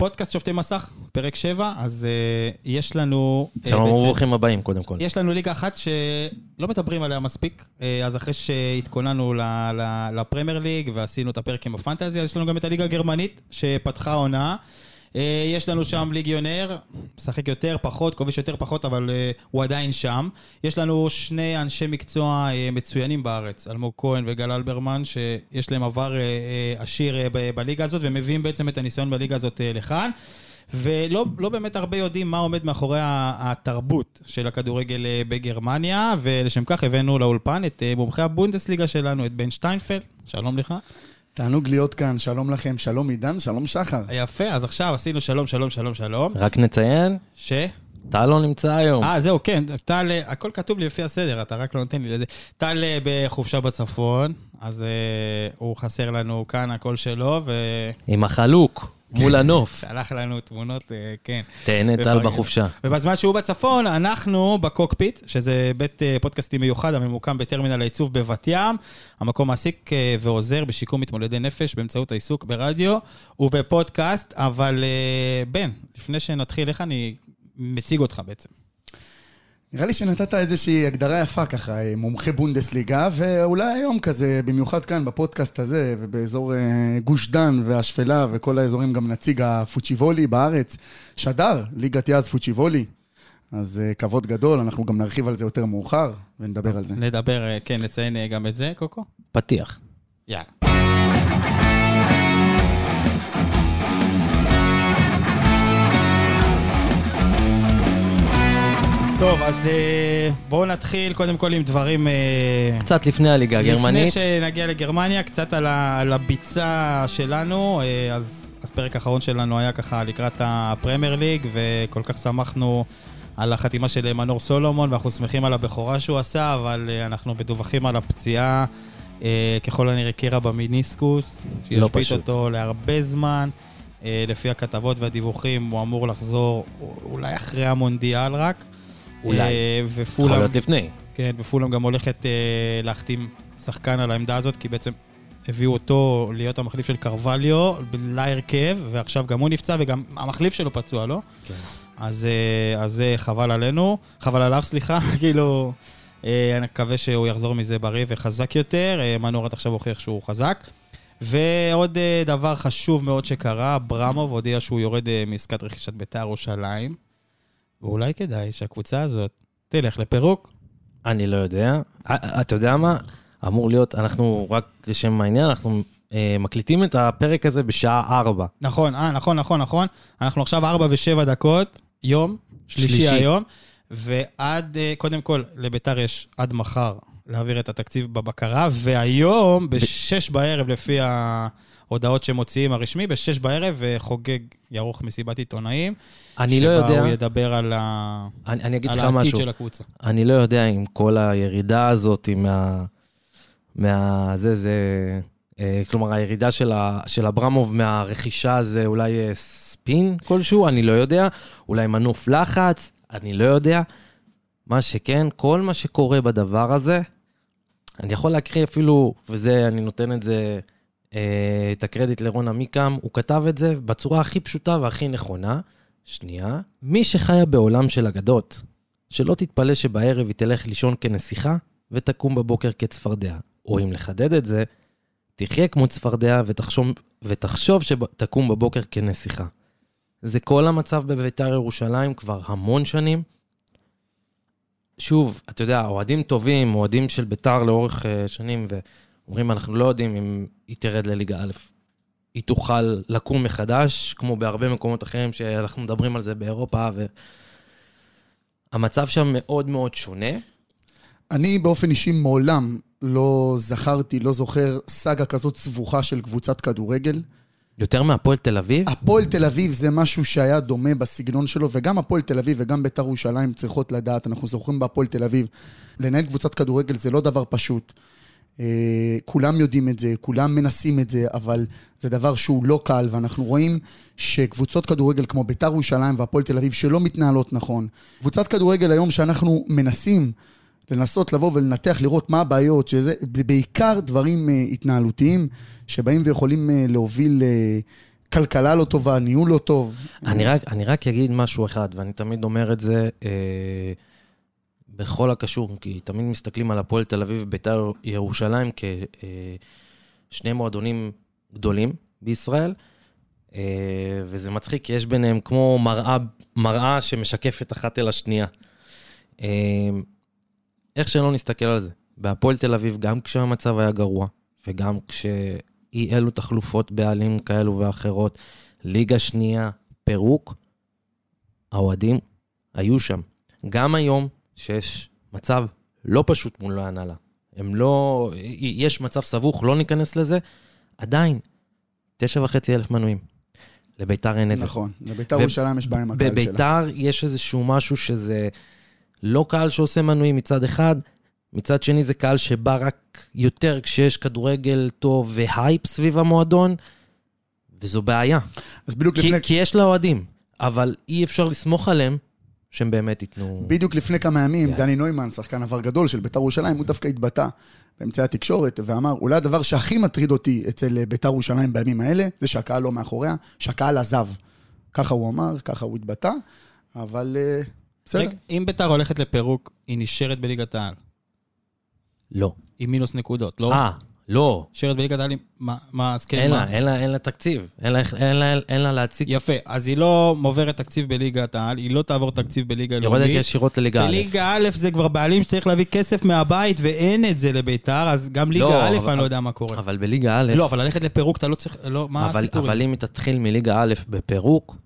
פודקאסט שופטי מסך, פרק 7, אז uh, יש לנו... uh, שלום וברוכים הבאים, קודם כל. יש לנו ליגה אחת שלא מדברים עליה מספיק, אה, אז אחרי שהתכוננו לפרמייר ליג ועשינו את הפרק עם הפנטזי, אז יש לנו גם את הליגה הגרמנית שפתחה עונה. אה, יש לנו שם ליגיונר, משחק יותר, פחות, כובש יותר, פחות, אבל אה, הוא עדיין שם. יש לנו שני אנשי מקצוע אה, מצוינים בארץ, אלמוג כהן וגל אלברמן, שיש להם עבר עשיר בליגה הזאת, ומביאים בעצם את הניסיון בליגה הזאת לכאן. ולא לא באמת הרבה יודעים מה עומד מאחורי התרבות של הכדורגל בגרמניה, ולשם כך הבאנו לאולפן את מומחי הבונדסליגה שלנו, את בן שטיינפלד. שלום לך. תענוג להיות כאן, שלום לכם, שלום עידן, שלום שחר. יפה, אז עכשיו עשינו שלום, שלום, שלום, שלום. רק נציין, ש... טל לא נמצא היום. אה, זהו, כן, טל, אה, הכל כתוב לי לפי הסדר, אתה רק לא נותן לי לזה. טל אה, בחופשה בצפון, אז אה, הוא חסר לנו כאן, הקול שלו, עם החלוק, מול הנוף. ושלח לנו תמונות, אה, כן. תהנה טל. בחופשה. ובזמן שהוא בצפון, אנחנו בקוקפיט, שזה בית אה, פודקאסטים מיוחד הממוקם בטרמינל העיצוב בבת ים. המקום מעסיק אה, ועוזר בשיקום מתמודדי נפש באמצעות העיסוק ברדיו ובפודקאסט. אבל בן, לפני שנתחיל, איך אני מציג אותך בעצם? נראה לי שנתת איזושהי הגדרה יפה ככה, אה, מומחה בונדסליגה, ואולי היום כזה, במיוחד כאן בפודקאסט הזה, ובאזור אה, גוש דן והשפלה וכל האזורים, גם נציג הפוצ'יבולי בארץ, שדר, ליגת יאז פוצ'יבולי. אז אה, כבוד גדול, אנחנו גם נרחיב על זה יותר מאוחר, ונדבר על זה. נדבר, כן, נציין גם את זה, קוקו? פתיח. יאללה. טוב, אז אה, בואו נתחיל קודם כל עם דברים... אה, קצת לפני הליגה הגרמנית. לפני שנגיע לגרמניה, קצת על, ה, על הביצה שלנו. אה, אז, אז פרק האחרון שלנו היה ככה לקראת הפרמייר ליג, וכל כך שמחנו על החתימה של מנור סולומון, ואנחנו שמחים על הבכורה שהוא עשה, אבל אנחנו מדווחים על הפציעה, ככל הנראה קרע במיניסקוס, לא שישבית פשוט. אותו להרבה זמן. לפי הכתבות והדיווחים, הוא אמור לחזור אולי אחרי המונדיאל רק. אולי. אה, יכול. להיות לפני. כן, ופולאם גם הולכת אה, להחתים שחקן על העמדה הזאת, כי בעצם הביאו אותו להיות המחליף של קרווליו להרכב, ועכשיו גם הוא נפצע וגם המחליף שלו פצוע, לא? כן. אז, אה, זה חבל עלינו, חבל עליו, סליחה, כאילו, אני מקווה שהוא יחזור מזה בריא וחזק יותר, מנור עד עכשיו הוכיח שהוא חזק. ועוד דבר חשוב מאוד שקרה, ברמוב הודיע שהוא יורד מעסקת רכישת בית"ר ירושלים, ואולי כדאי שהקבוצה הזאת תלך לפירוק. אני לא יודע. אה, אתה יודע מה? אמור להיות, אנחנו רק לשם העניין, אנחנו אה, מקליטים את הפרק הזה בשעה 4. נכון, אה, נכון, נכון, נכון. אנחנו עכשיו 4 ו-7 דקות, יום, שלישי, שלישי. היום, ועד, אה, קודם כל, לביתר יש עד מחר להעביר את התקציב בבקרה, והיום, ב-6 בערב, לפי ההודעות שמוציאים הרשמי, ב-6 בערב חוגג יערוך מסיבת עיתונאים. אני לא יודע, שבה הוא ידבר על, ה... אני, אני אגיד על לך העתיד משהו. של הקבוצה. אני לא יודע אם כל הירידה הזאת מה... מה... זה, זה... אה, כלומר, הירידה של, ה, של אברמוב מהרכישה זה אולי אה, ספין כלשהו, אני לא יודע. אולי מנוף לחץ, אני לא יודע. מה שכן, כל מה שקורה בדבר הזה, אני יכול להקריא אפילו, וזה, אני נותן את זה, את הקרדיט לרון עמיקם, הוא כתב את זה בצורה הכי פשוטה והכי נכונה. שנייה, מי שחיה בעולם של אגדות, שלא תתפלא שבערב היא תלך לישון כנסיכה ותקום בבוקר כצפרדע. או אם לחדד את זה, תחיה כמו צפרדע ותחשוב, ותחשוב שתקום בבוקר כנסיכה. זה כל המצב בביתר ירושלים כבר המון שנים. שוב, אתה יודע, אוהדים טובים, אוהדים של ביתר לאורך uh, שנים, ואומרים, אנחנו לא יודעים אם היא תרד לליגה א'. היא תוכל לקום מחדש, כמו בהרבה מקומות אחרים שאנחנו מדברים על זה באירופה, והמצב שם מאוד מאוד שונה. אני באופן אישי מעולם לא זכרתי, לא זוכר סאגה כזאת סבוכה של קבוצת כדורגל. יותר מהפועל תל אביב? הפועל תל אביב זה משהו שהיה דומה בסגנון שלו, וגם הפועל תל אביב וגם בית"ר ירושלים צריכות לדעת, אנחנו זוכרים בהפועל תל אביב, לנהל קבוצת כדורגל זה לא דבר פשוט. אה, כולם יודעים את זה, כולם מנסים את זה, אבל זה דבר שהוא לא קל, ואנחנו רואים שקבוצות כדורגל כמו בית"ר ירושלים והפועל תל אביב שלא מתנהלות נכון. קבוצת כדורגל היום שאנחנו מנסים לנסות לבוא ולנתח, לראות מה הבעיות, שזה זה בעיקר דברים אה, התנהלותיים, שבאים ויכולים אה, להוביל כלכלה לא טובה, ניהול לא טוב. אני רק, אני רק אגיד משהו אחד, ואני תמיד אומר את זה אה, בכל הקשור, כי תמיד מסתכלים על הפועל תל אביב ובית"ר ירושלים כשני מועדונים גדולים בישראל, אה, וזה מצחיק, כי יש ביניהם כמו מראה, מראה שמשקפת אחת אל השנייה. אה, איך שלא נסתכל על זה, בהפועל תל אביב, גם כשהמצב היה גרוע, וגם כשאי אלו תחלופות בעלים כאלו ואחרות, ליגה שנייה, פירוק, האוהדים היו שם. גם היום, שיש מצב לא פשוט מול ההנהלה, הם לא... יש מצב סבוך, לא ניכנס לזה, עדיין, תשע וחצי אלף מנויים. לביתר אין את זה. נכון, לביתר ירושלים יש בעיה עם הקהל שלה. בביתר יש איזשהו משהו שזה לא קהל שעושה מנויים מצד אחד, מצד שני זה קהל שבא רק יותר כשיש כדורגל טוב והייפ סביב המועדון, וזו בעיה. אז בדיוק לפני... כי יש לאוהדים, אבל אי אפשר לסמוך עליהם שהם באמת ייתנו... בדיוק לפני כמה ימים, כן. דני נוימן, שחקן עבר גדול של ביתר ירושלים, הוא דווקא התבטא באמצעי התקשורת ואמר, אולי הדבר שהכי מטריד אותי אצל ביתר ירושלים בימים האלה, זה שהקהל לא מאחוריה, שהקהל עזב. ככה הוא אמר, ככה הוא התבטא, אבל אה, בסדר. רגע, אם ביתר הולכת לפירוק, היא נשארת בליגת העל. לא. עם מינוס נקודות, לא? אה, לא. נשארת בליגת העל עם... מה, מה, אז כן, אין מה? לה, אין לה, אין לה תקציב. אין לה, אין לה, אין לה להציג. יפה, אז היא לא מוברת תקציב בליגת העל, היא לא תעבור תקציב בליגה יורדת לאומית. ישירות לליגה א'. בליגה א' זה כבר בעלים שצריך להביא כסף מהבית, ואין את זה לביתר, אז גם ליגה לא, א', אבל- אני לא יודע מה קורה. אבל בליגה א', לא, אבל ללכת לפירוק אתה לא צריך, לא, מה אבל, הסיפור? אבל אם היא תתחיל מליגה א' בפירוק,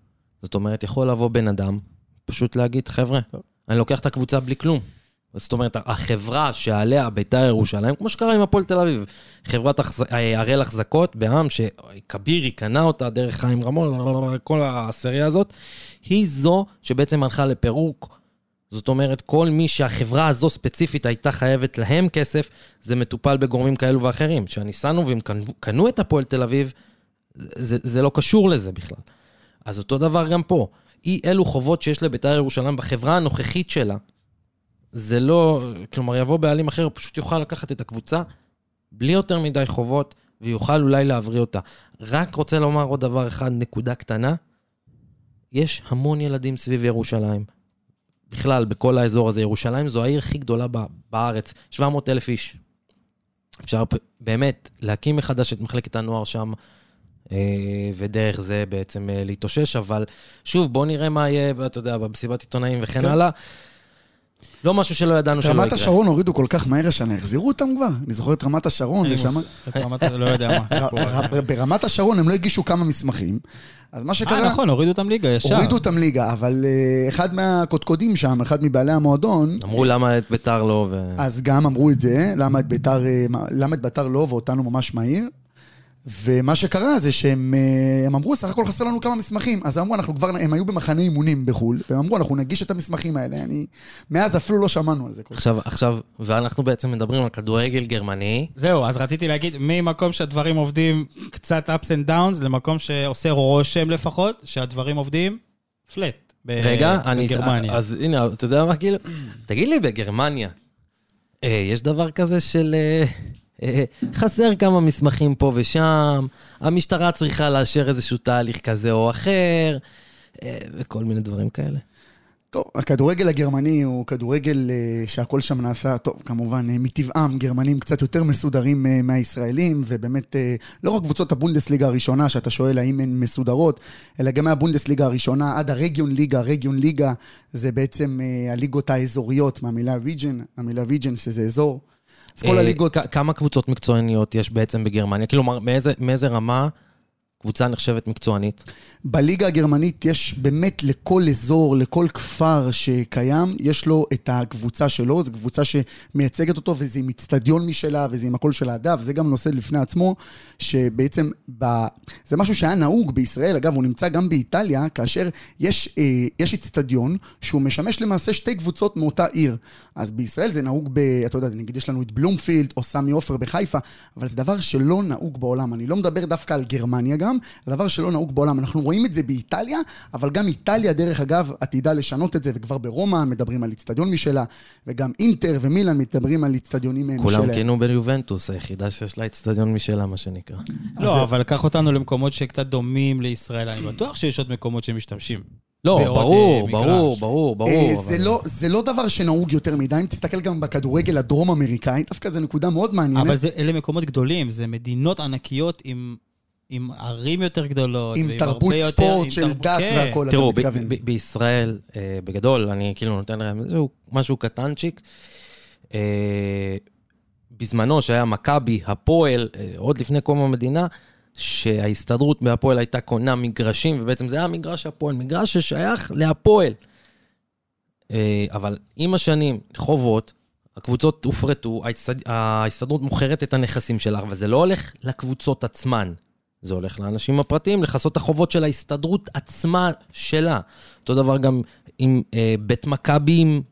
זאת אומרת, יכול לבוא בן אדם, פשוט להגיד, חבר'ה, אני לוקח את הקבוצה בלי כלום. זאת אומרת, החברה שעליה ביתר ירושלים, כמו שקרה עם הפועל תל אביב, חברת אה, הראל החזקות בעם, שכבירי קנה אותה דרך חיים רמון, כל הסריה הזאת, היא זו שבעצם הלכה לפירוק. זאת אומרת, כל מי שהחברה הזו ספציפית הייתה חייבת להם כסף, זה מטופל בגורמים כאלו ואחרים. קנו, קנו את הפועל תל אביב, זה, זה לא קשור לזה בכלל. אז אותו דבר גם פה. אי אלו חובות שיש לבית"ר ירושלים בחברה הנוכחית שלה, זה לא, כלומר, יבוא בעלים אחר, הוא פשוט יוכל לקחת את הקבוצה בלי יותר מדי חובות, ויוכל אולי להבריא אותה. רק רוצה לומר עוד דבר אחד, נקודה קטנה. יש המון ילדים סביב ירושלים. בכלל, בכל האזור הזה. ירושלים זו העיר הכי גדולה בארץ, 700 אלף איש. אפשר באמת להקים מחדש את מחלקת הנוער שם, אה, ודרך זה בעצם אה, להתאושש, אבל שוב, בואו נראה מה יהיה, אתה יודע, במסיבת עיתונאים וכן כן. הלאה. לא משהו שלא ידענו שלא רמת יקרה. השרון הורידו כל כך מהר השנה, החזירו אותם כבר? אני זוכר את רמת השרון, לי ושם... רמת- לא יודע מה. ברמת השרון הם לא הגישו כמה מסמכים, אז מה שקרה... אה, נכון, הורידו אותם ליגה ישר. הורידו אותם ליגה, אבל אה, אחד מהקודקודים שם, אחד מבעלי המועדון, אמרו למה את ביתר לא, ו... אז גם אמרו את זה, למה את ביתר, אה, מה- למה את ביתר לא ואותנו ממש מהיר. ומה שקרה זה שהם אה, הם אמרו, סך הכל חסר לנו כמה מסמכים. אז אמרו, אנחנו כבר, הם היו במחנה אימונים בחו"ל, והם אמרו, אנחנו נגיש את המסמכים האלה. אני, מאז אפילו לא שמענו על זה. עכשיו, עכשיו, ואנחנו בעצם מדברים על כדורגל גרמני. זהו, אז רציתי להגיד, ממקום שהדברים עובדים קצת ups and downs, למקום שעושה רושם לפחות, שהדברים עובדים פלט. ב- רגע, אני... בגרמניה. אז הנה, אתה יודע מה, כאילו... תגיד לי, בגרמניה, אה, יש דבר כזה של... אה, חסר כמה מסמכים פה ושם, המשטרה צריכה לאשר איזשהו תהליך כזה או אחר, אה, וכל מיני דברים כאלה. טוב, הכדורגל הגרמני הוא כדורגל אה, שהכל שם נעשה, טוב, כמובן, אה, מטבעם, גרמנים קצת יותר מסודרים אה, מהישראלים, ובאמת, אה, לא רק קבוצות הבונדסליגה הראשונה, שאתה שואל האם הן מסודרות, אלא גם מהבונדסליגה הראשונה עד הרגיון ליגה, הרגיון ליגה זה בעצם אה, הליגות האזוריות, מהמילה ריג'ן, המילה ריג'ן שזה אזור. אז כל אה, הליגות... כמה קבוצות מקצועניות יש בעצם בגרמניה? כלומר, מאיזה, מאיזה רמה קבוצה נחשבת מקצוענית? בליגה הגרמנית יש באמת לכל אזור, לכל כפר שקיים, יש לו את הקבוצה שלו, זו קבוצה שמייצגת אותו וזה עם איצטדיון משלה וזה עם הכל שלה. אגב, זה גם נושא לפני עצמו, שבעצם ב... זה משהו שהיה נהוג בישראל, אגב, הוא נמצא גם באיטליה, כאשר אה, יש איצטדיון שהוא משמש למעשה שתי קבוצות מאותה עיר. אז בישראל זה נהוג ב... אתה יודע, נגיד יש לנו את בלומפילד או סמי עופר בחיפה, אבל זה דבר שלא נהוג בעולם. אני לא מדבר דווקא על גרמניה גם, בעולם, דבר שלא נהוג בעולם. אנחנו רואים את זה באיטליה, אבל גם איטליה, דרך אגב, עתידה לשנות את זה, וכבר ברומא מדברים על איצטדיון משלה, וגם אינטר ומילאן מדברים על איצטדיונים אה, משלהם. כולם כינו ביובנטוס, היחידה שיש לה אצטדיון משלה, מה שנקרא. לא, אבל קח אותנו למקומות שקצת דומים לישראל, אני בטוח שיש עוד מקומות שמשתמשים. לא, ברור, אה, ברור. ברור, ברור. אה, אבל- זה, לא, זה לא דבר שנהוג יותר מדי, אם תסתכל גם בכדורגל הדרום-אמריקאי, דווקא זו נקודה מאוד מעניינת. אבל זה- אלה מקומות גדולים, זה מדינות ענקיות עם... עם ערים יותר גדולות, עם תרבות יותר- ספורט עם של תרבות- דת כן. והכל, אתה תראו, ב- מתכוון. ב- בישראל, אה, בגדול, אני כאילו נותן להם איזשהו משהו קטנצ'יק. אה, בזמנו, שהיה מכבי, הפועל, אה, עוד לפני קום המדינה, שההסתדרות בהפועל הייתה קונה מגרשים, ובעצם זה היה מגרש הפועל, מגרש ששייך להפועל. אה, אבל עם השנים, חובות, הקבוצות הופרטו, ההסתדרות מוכרת את הנכסים שלה, אבל זה לא הולך לקבוצות עצמן. זה הולך לאנשים הפרטיים, לכסות את החובות של ההסתדרות עצמה שלה. אותו דבר גם עם אה, בית מכבים.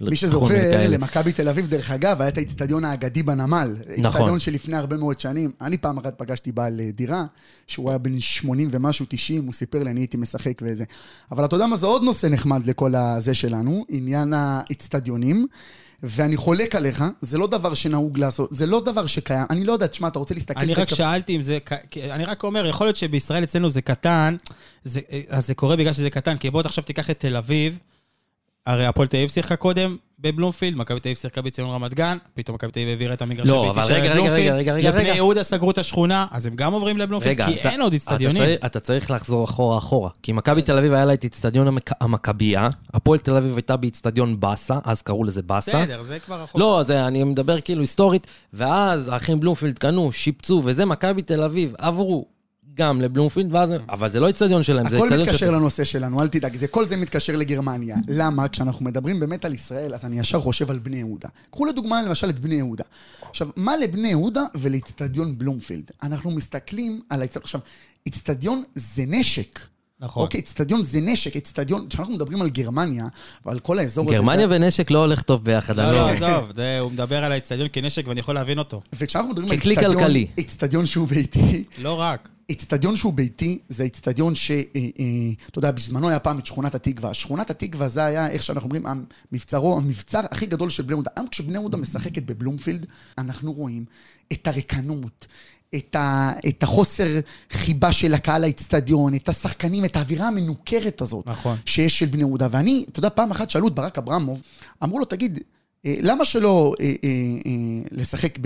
מי שזוכר. למכבי תל אביב, דרך אגב, היה את האיצטדיון האגדי בנמל. נכון. איצטדיון שלפני הרבה מאוד שנים. אני פעם אחת פגשתי בעל אה, דירה, שהוא היה בן 80 ומשהו, 90, הוא סיפר לי, אני הייתי משחק וזה. אבל אתה יודע מה, זה עוד נושא נחמד לכל הזה שלנו, עניין האיצטדיונים. ואני חולק עליך, זה לא דבר שנהוג לעשות, זה לא דבר שקיים. אני לא יודע, תשמע, אתה רוצה להסתכל... אני רק בכף- שאלתי אם זה, אני רק אומר, יכול להיות שבישראל אצלנו זה קטן, זה- אז זה קורה בגלל שזה קטן, כי בוא עכשיו תיקח את תל אביב, הרי הפועל תל אביב שיחקה קודם בבלומפילד, מכבי תל אביב שיחקה בציון רמת גן, פתאום מכבי תל אביב העבירה את המגרש לא, אבל רגע, רגע, לבלומפילד. רגע, רגע, לבני רגע. יהודה סגרו את השכונה, אז הם גם עוברים לבלומפילד, רגע, כי אתה- אין עוד אתה איצטדיונים. צריך- אתה צריך לחזור אחורה אחורה. כי מכבי תל אביב היה לה את איצטדיון המכבייה, הפועל תל אביב הייתה באיצטדיון באסה, אז קראו לזה באסה. בסדר, זה כבר רחוק. לא, זה, אני מדבר כאילו היסטורית, ואז האחים בלומפילד קנו, שיפצו, וזה, מכבי תל אביב עברו גם לבלומפילד, ואז, אבל זה לא איצטדיון שלהם, זה הכל איצטדיון מתקשר של... לנושא שלנו, אל תדאג, זה, כל זה מתקשר לגרמניה. למה? כשאנחנו מדברים באמת על ישראל, אז אני ישר חושב על בני יהודה. קחו לדוגמה למשל את בני יהודה. עכשיו, מה לבני יהודה ולאיצטדיון בלומפילד? אנחנו מסתכלים על האיצטדיון, עכשיו, איצטדיון זה נשק. נכון. אוקיי, איצטדיון זה נשק, איצטדיון, כשאנחנו מדברים על גרמניה ועל כל האזור הזה... גרמניה ונשק לא הולך טוב ביחד, לא, אני לא, לא... עזוב, זה- הוא מדבר על האיצטדיון כנשק ואני יכול להבין אותו. וכשאנחנו מדברים על ככלי איצטדיון, כלכלי. איצטדיון שהוא ביתי, לא רק. איצטדיון שהוא ביתי, זה איצטדיון ש... אה, אה, אתה יודע, בזמנו היה פעם את שכונת התקווה. שכונת התקווה זה היה, איך שאנחנו אומרים, המבצרו, המבצר הכי גדול של בני יהודה. היום כשבני יהודה משחקת בבלומפילד, אנחנו רואים את הריקנות, את, ה, את החוסר חיבה של הקהל לאיצטדיון, את השחקנים, את האווירה המנוכרת הזאת. נכון. שיש של בני יהודה. ואני, אתה יודע, פעם אחת שאלו את ברק אברמוב, אמרו לו, תגיד, למה שלא אה, אה, אה, לשחק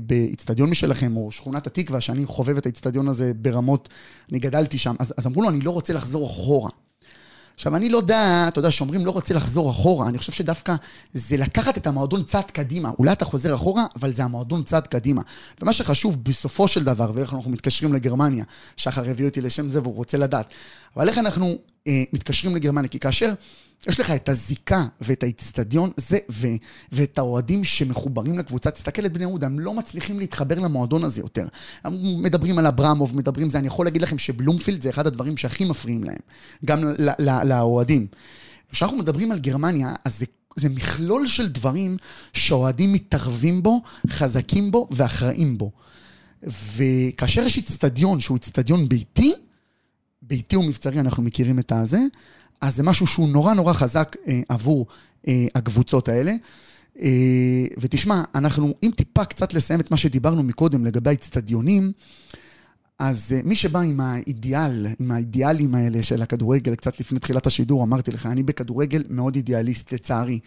באיצטדיון משלכם, או שכונת התקווה, שאני חובב את האיצטדיון הזה ברמות, אני גדלתי שם, אז, אז אמרו לו, אני לא רוצה לחזור אחורה. עכשיו, אני לא יודע, אתה יודע, שאומרים לא רוצה לחזור אחורה, אני חושב שדווקא זה לקחת את המועדון צעד קדימה. אולי אתה חוזר אחורה, אבל זה המועדון צעד קדימה. ומה שחשוב בסופו של דבר, ואיך אנחנו מתקשרים לגרמניה, שחר הביא אותי לשם זה והוא רוצה לדעת, אבל איך אנחנו אה, מתקשרים לגרמניה? כי כאשר יש לך את הזיקה ואת האיצטדיון, זה, ו, ואת האוהדים שמחוברים לקבוצה, תסתכל את בני יהודה, הם לא מצליחים להתחבר למועדון הזה יותר. הם מדברים על אברמוב, מדברים זה, אני יכול להגיד לכם שבלומפילד זה אחד הדברים שהכי מפריעים להם, גם לאוהדים. כשאנחנו מדברים על גרמניה, אז זה, זה מכלול של דברים שהאוהדים מתערבים בו, חזקים בו ואחראים בו. וכאשר יש איצטדיון שהוא איצטדיון ביתי, ביתי ומבצרי, אנחנו מכירים את הזה, אז זה משהו שהוא נורא נורא חזק אה, עבור אה, הקבוצות האלה. אה, ותשמע, אנחנו, אם טיפה קצת לסיים את מה שדיברנו מקודם לגבי האיצטדיונים, אז אה, מי שבא עם האידיאל, עם האידיאלים האלה של הכדורגל, קצת לפני תחילת השידור, אמרתי לך, אני בכדורגל מאוד אידיאליסט, לצערי.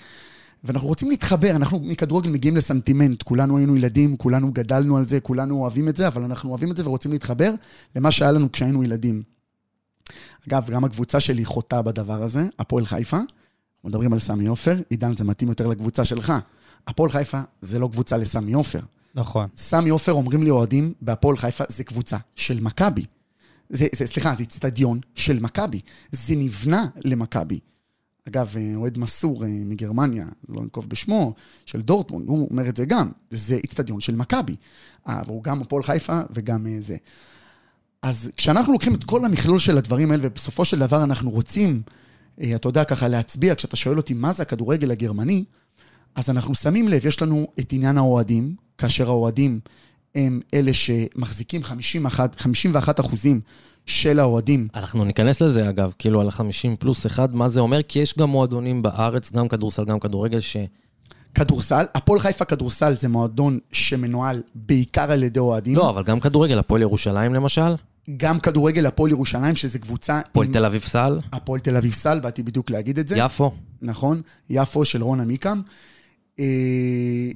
ואנחנו רוצים להתחבר, אנחנו מכדורגל מגיעים לסנטימנט, כולנו היינו ילדים, כולנו גדלנו על זה, כולנו אוהבים את זה, אבל אנחנו אוהבים את זה ורוצים להתחבר למה שהיה לנו כשהיינו ילדים. אגב, גם הקבוצה שלי חוטאה בדבר הזה, הפועל חיפה. אנחנו מדברים על סמי עופר, עידן, זה מתאים יותר לקבוצה שלך. הפועל חיפה זה לא קבוצה לסמי עופר. נכון. סמי עופר, אומרים לי אוהדים, בהפועל חיפה זה קבוצה של מכבי. זה, זה, סליחה, זה איצטדיון של מכבי. זה נבנה למכבי. אגב, אה, אוהד מסור אה, מגרמניה, לא ננקוב בשמו, של דורטמונד, הוא אומר את זה גם, זה איצטדיון של מכבי. אה, והוא גם הפועל חיפה וגם זה. אז כשאנחנו לוקחים את כל המכלול של הדברים האלה, ובסופו של דבר אנחנו רוצים, אה, אתה יודע, ככה להצביע, כשאתה שואל אותי מה זה הכדורגל הגרמני, אז אנחנו שמים לב, יש לנו את עניין האוהדים, כאשר האוהדים הם אלה שמחזיקים 51, 51 אחוזים של האוהדים. אנחנו ניכנס לזה אגב, כאילו על ה-50 פלוס 1, מה זה אומר? כי יש גם מועדונים בארץ, גם כדורסל, גם כדורגל, ש... כדורסל, הפועל חיפה כדורסל זה מועדון שמנוהל בעיקר על ידי אוהדים. לא, אבל גם כדורגל, הפועל ירושלים למשל, גם כדורגל הפועל ירושלים, שזה קבוצה... הפועל עם- תל אביב סל, הפועל תל אביב סל, באתי בדיוק להגיד את זה. יפו. נכון, יפו של רון עמיקם. אה,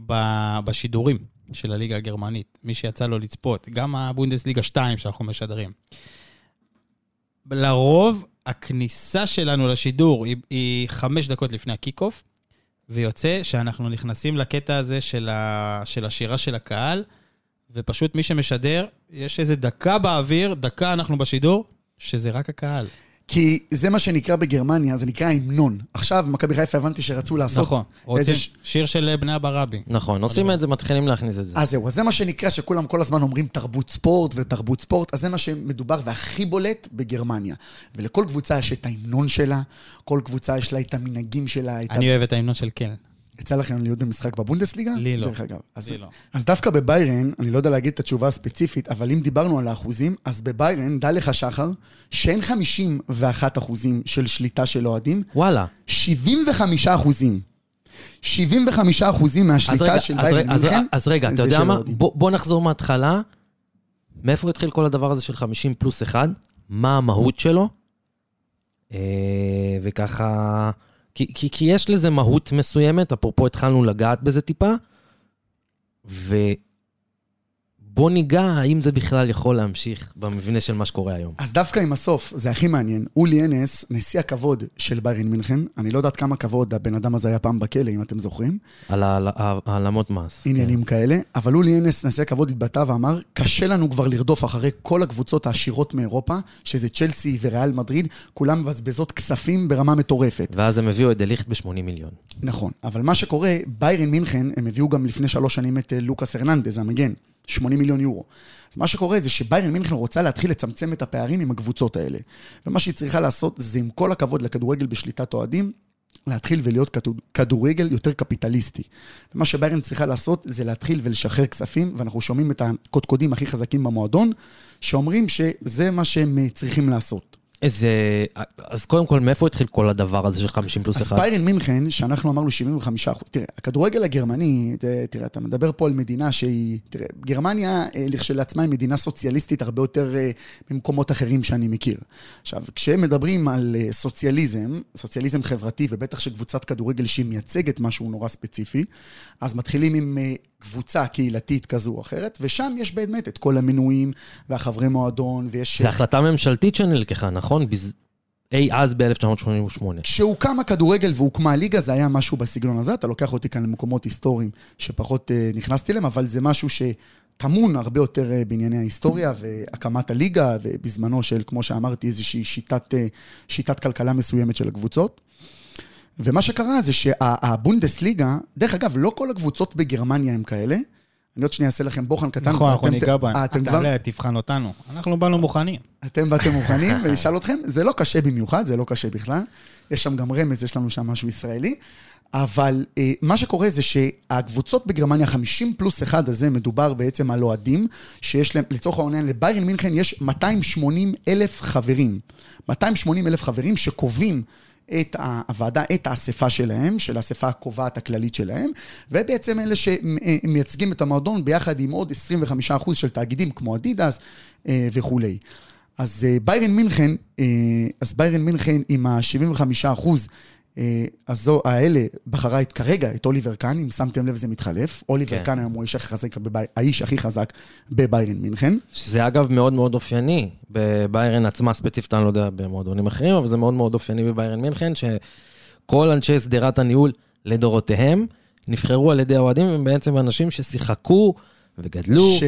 ב- בשידורים של הליגה הגרמנית, מי שיצא לו לצפות, גם הבונדסליגה 2 שאנחנו משדרים. לרוב, הכניסה שלנו לשידור היא, היא חמש דקות לפני ה kick-off, ויוצא שאנחנו נכנסים לקטע הזה של, ה, של השירה של הקהל, ופשוט מי שמשדר, יש איזה דקה באוויר, דקה אנחנו בשידור, שזה רק הקהל. כי זה מה שנקרא בגרמניה, זה נקרא המנון. עכשיו, מכבי חיפה הבנתי שרצו לעשות... נכון, רוצים ש- שיר של בני אברבי. נכון, עושים את זה, מתחילים להכניס את זה. אז זהו, אז זה מה שנקרא שכולם כל הזמן אומרים תרבות ספורט ותרבות ספורט, אז זה מה שמדובר והכי בולט בגרמניה. ולכל קבוצה יש את ההמנון שלה, כל קבוצה יש לה את המנהגים שלה, את ה... אני אוהב את ההמנון של קלן. יצא לכם להיות במשחק בבונדסליגה? לי לא. דרך אגב. אז, לי לא. אז דווקא בביירן, אני לא יודע להגיד את התשובה הספציפית, אבל אם דיברנו על האחוזים, אז בביירן, דע לך שחר, שאין 51 אחוזים של שליטה של אוהדים, וואלה. 75 אחוזים. 75 אחוזים אז מהשליטה רגע, של אז ביירן אז- מינכן, אז רגע, אתה יודע מה? בוא בוא נחזור מההתחלה. מאיפה התחיל כל הדבר הזה של 50 פלוס 1? מה המהות שלו? אה, וככה... כי, כי, כי יש לזה מהות מסוימת, אפרופו התחלנו לגעת בזה טיפה, ובוא ניגע האם זה בכלל יכול להמשיך במבנה של מה שקורה היום. אז דווקא עם הסוף, זה הכי מעניין. אולי אנס, נשיא הכבוד של ביירן מינכן, אני לא יודעת כמה כבוד הבן אדם הזה היה פעם בכלא, אם אתם זוכרים, על העל- העלמות מס. עניינים כאלה, אבל אולי אנס, נשיא הכבוד, התבטא ואמר, קשה לנו כבר לרדוף אחרי כל הקבוצות העשירות מאירופה, שזה צ'לסי וריאל מדריד, כולם מבזבזות כספים ברמה מטורפת. כן. ואז הם הביאו את דליכט ב-80 מיליון. נכון, אבל מה שקורה, ביירן מינכן, הם הביאו גם לפני שלוש שנים את אה, לוקאס הרננדז, המגן, 80 מיליון יורו. אז מה שקורה זה שביירן מינכן רוצה להתחיל לצמצם את הפערים עם הקבוצות האלה. ומה שהיא צריכה לעשות זה, עם כל הכבוד לכדורגל בשליטת אוהדים, להתחיל ולהיות כדור- כדורגל יותר קפיטליסטי. ומה שביירן צריכה לעשות זה להתחיל ולשחרר כספים, ואנחנו שומעים את הקודקודים הכי חזקים במועדון, שאומרים שזה מה שהם אה, צריכים לעשות. איזה... אז קודם כל, מאיפה התחיל כל הדבר הזה של 50 פלוס אז 1? ביירן מינכן, שאנחנו אמרנו 75 אחוז, תראה, הכדורגל הגרמני, תראה, אתה מדבר פה על מדינה שהיא, תראה, גרמניה אה, לכשלעצמה היא מדינה סוציאליסטית הרבה יותר אה, ממקומות אחרים שאני מכיר. עכשיו, כשהם מדברים על אה, סוציאליזם, סוציאליזם חברתי, ובטח שקבוצת כדורגל שהיא מייצגת משהו נורא ספציפי, אז מתחילים עם קבוצה קהילתית כזו או אחרת, ושם יש באמת את כל המנויים והחברי מועדון, ויש... זו החלטה ממשלתית שנלקחה, נכון? בז- אי אז ב-1988. כשהוקם הכדורגל והוקמה הליגה, זה היה משהו בסגנון הזה. אתה לוקח אותי כאן למקומות היסטוריים שפחות אה, נכנסתי אליהם, אבל זה משהו שטמון הרבה יותר אה, בענייני ההיסטוריה והקמת הליגה, ובזמנו של, כמו שאמרתי, איזושהי שיטת, אה, שיטת כלכלה מסוימת של הקבוצות. ומה שקרה זה שהבונדסליגה, דרך אגב, לא כל הקבוצות בגרמניה הם כאלה. אני עוד שנייה אעשה לכם בוחן קטן. נכון, אנחנו ניגע בהם. אה, אתם אתה כבר- תבחן אותנו. אנחנו באנו מוכנים. אתם באתם מוכנים, ונשאל אתכם, זה לא קשה במיוחד, זה לא קשה בכלל. יש שם גם רמז, יש לנו שם משהו ישראלי. אבל אה, מה שקורה זה שהקבוצות בגרמניה, 50 פלוס 1 הזה, מדובר בעצם על אוהדים, שיש להם, לצורך העניין, לביירן מינכן יש 280 אלף חברים. 280 אלף חברים שקובעים את הוועדה, את האספה שלהם, של האספה הקובעת הכללית שלהם, ובעצם אלה שמייצגים את המועדון ביחד עם עוד 25% של תאגידים כמו אדידס אה, וכולי. אז אה, ביירן מינכן, אה, אז ביירן מינכן עם ה-75 אחוז, אה, אז זו, האלה בחרה את, כרגע את אוליבר קאן, אם שמתם לב זה מתחלף. אוליבר כן. קאן היום הוא האיש הכי חזק, בבי, האיש הכי חזק בביירן מינכן. שזה אגב מאוד מאוד אופייני בביירן עצמה ספציפית, אני לא יודע במועדונים אחרים, אבל זה מאוד מאוד אופייני בביירן מינכן, שכל אנשי שדרת הניהול לדורותיהם נבחרו על ידי האוהדים, הם בעצם אנשים ששיחקו וגדלו,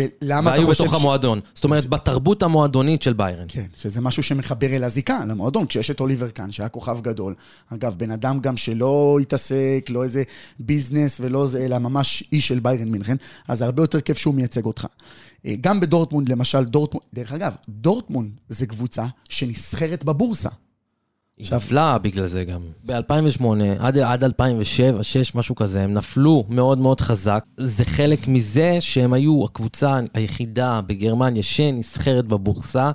והיו בתוך ש- המועדון. זאת אומרת, בתרבות המועדונית של ביירן. כן, שזה משהו שמחבר אל הזיקה, למועדון, כשיש את אוליבר קאן, שהיה כוכב גדול. אגב, בן אדם גם שלא התעסק, לא איזה ביזנס ולא זה, אלא ממש איש של ביירן מינכן, אז זה הרבה יותר כיף שהוא מייצג אותך. אה, גם בדורטמונד, למשל, דורטמונד, דרך אגב, דורטמונד זה קבוצה שנסחרת בבורסה. היא נפלה בגלל זה גם. ב-2008 עד, עד 2007, 2006, משהו כזה, הם נפלו מאוד מאוד חזק. זה חלק מזה שהם היו הקבוצה היחידה בגרמניה שנסחרת בבורסה.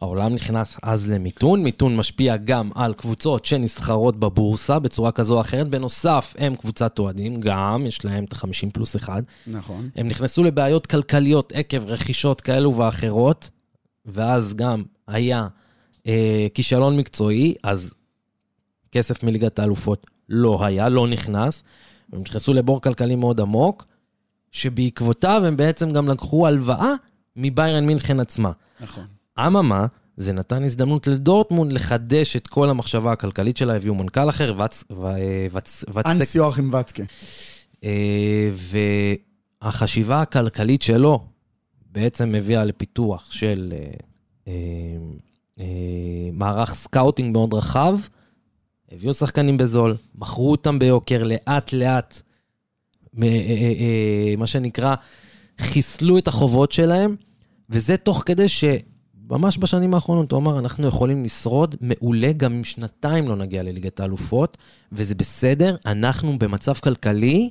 העולם נכנס אז למיתון, מיתון משפיע גם על קבוצות שנסחרות בבורסה בצורה כזו או אחרת. בנוסף, הם קבוצת אוהדים, גם, יש להם את ה-50 פלוס 1. נכון. הם נכנסו לבעיות כלכליות עקב רכישות כאלו ואחרות, ואז גם היה אה, כישלון מקצועי, אז כסף מליגת האלופות לא היה, לא נכנס. הם נכנסו לבור כלכלי מאוד עמוק, שבעקבותיו הם בעצם גם לקחו הלוואה מביירן מינכן עצמה. נכון. אממה, זה נתן הזדמנות לדורטמונד לחדש את כל המחשבה הכלכלית שלה, הביאו מנכ"ל אחר, וץ... ו... וצ... וצטק... אנס יואכים וצקה. אה, והחשיבה הכלכלית שלו בעצם הביאה לפיתוח של אה, אה, אה, מערך scouting מאוד רחב, הביאו שחקנים בזול, מכרו אותם ביוקר, לאט לאט, מ- אה, אה, אה, מה שנקרא, חיסלו את החובות שלהם, וזה תוך כדי שממש בשנים האחרונות הוא אמר, אנחנו יכולים לשרוד מעולה, גם אם שנתיים לא נגיע לליגת האלופות, וזה בסדר, אנחנו במצב כלכלי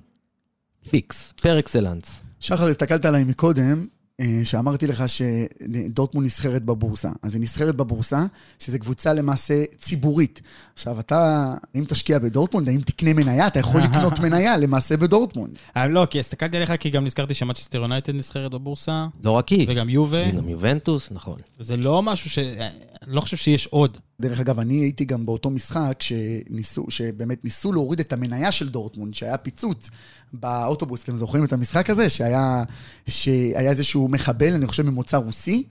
פיקס, par excellence. שחר, הסתכלת עליי מקודם, אה, שאמרתי לך שדורטמונד נסחרת בבורסה. אז היא נסחרת בבורסה, שזו קבוצה למעשה ציבורית. עכשיו, אתה, אם תשקיע בדורטמונד, האם תקנה מניה, אתה יכול לקנות מניה למעשה בדורטמונד. אה, לא, כי הסתכלתי עליך, כי גם נזכרתי שמנצ'סטר יונייטד נסחרת בבורסה, לא רק היא, וגם יובה, גם יובנטוס, נכון. זה לא משהו ש... אני לא חושב שיש עוד. דרך אגב, אני הייתי גם באותו משחק שניסו, שבאמת ניסו להוריד את המניה של דורטמונד, שהיה פיצוץ באוטובוס. אתם זוכרים את המשחק הזה? שהיה, שהיה איזשהו מחבל, אני חושב ממוצא רוסי,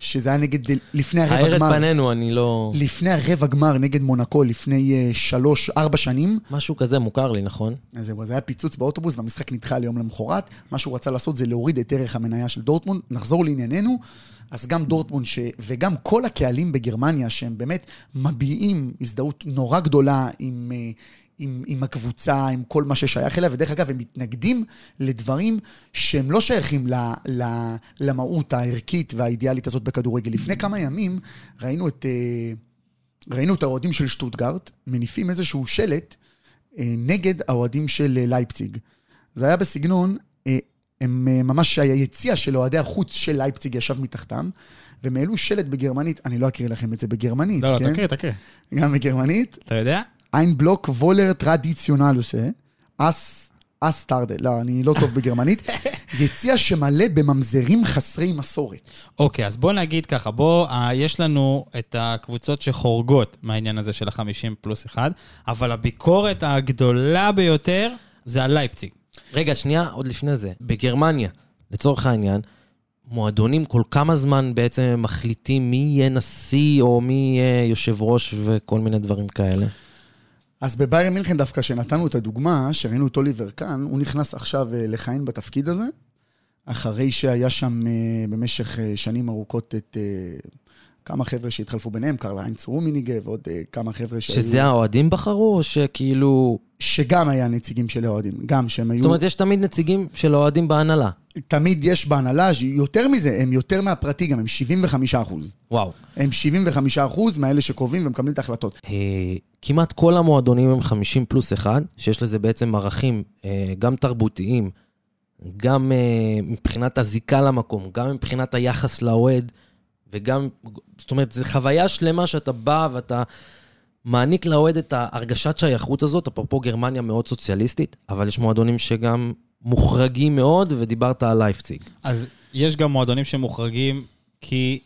שזה היה נגד, לפני הרבע האר את גמר. פנינו, אני לא... לפני הרבע גמר נגד מונקו, לפני אה, שלוש, ארבע שנים. משהו כזה מוכר לי, נכון? אז זהו, אז היה פיצוץ באוטובוס והמשחק נדחה ליום למחרת. מה שהוא רצה לעשות זה להוריד את ערך המניה של דורטמונד. נחזור לענייננו. אז גם דורטמונד ש... וגם כל הקהלים בגרמניה, שהם באמת מביעים הזדהות נורא גדולה עם, אה, עם, עם הקבוצה, עם כל מה ששייך אליה, ודרך אגב, הם מתנגדים לדברים שהם לא שייכים ל, ל, למהות הערכית והאידיאלית הזאת בכדורגל. לפני כמה ימים ראינו את, אה, ראינו את האוהדים של שטוטגרט מניפים איזשהו שלט אה, נגד האוהדים של אה, לייפציג. זה היה בסגנון, הם ממש, היציע של אוהדי החוץ של לייפציג ישב מתחתם, והם העלו שלט בגרמנית, אני לא אקריא לכם את זה בגרמנית, לא, לא, כן? תקריא, תקריא. גם בגרמנית. אתה יודע? Ein Block voller Traditionaluse, אס, אס טרדל, לא, אני לא טוב בגרמנית, יציע שמלא בממזרים חסרי מסורת. אוקיי, אז בוא נגיד ככה, בוא, אה, יש לנו את הקבוצות שחורגות מהעניין הזה של ה-50 פלוס 1, אבל הביקורת הגדולה ביותר זה על לייפציג. רגע, שנייה, עוד לפני זה. בגרמניה, לצורך העניין, מועדונים כל כמה זמן בעצם מחליטים מי יהיה נשיא או מי יהיה יושב ראש וכל מיני דברים כאלה. אז בביירן מינכן דווקא, שנתנו את הדוגמה, שראינו את אוליבר כאן, הוא נכנס עכשיו אה, לכהן בתפקיד הזה, אחרי שהיה שם אה, במשך אה, שנים ארוכות את כמה חבר'ה שהתחלפו ביניהם, קרל היינץ רומיניגה ועוד אה, כמה חבר'ה שהיו... שזה האוהדים בחרו, או שכאילו... שגם היה נציגים של האוהדים, גם שהם היו... זאת אומרת, יש תמיד נציגים של האוהדים בהנהלה. תמיד יש בהנהלה, יותר מזה, הם יותר מהפרטי גם, הם 75 אחוז. וואו. הם 75 אחוז מאלה שקובעים ומקבלים את ההחלטות. אה, כמעט כל המועדונים הם 50 פלוס 1, שיש לזה בעצם ערכים אה, גם תרבותיים, גם מבחינת הזיקה למקום, גם מבחינת היחס לאוהד, וגם, זאת אומרת, זו חוויה שלמה שאתה בא ואתה מעניק לאוהד את ההרגשת שייכות הזאת, אפרופו גרמניה מאוד סוציאליסטית, אבל יש מועדונים שגם מוחרגים מאוד, ודיברת על לייפציג. אז יש גם מועדונים שמוחרגים, כי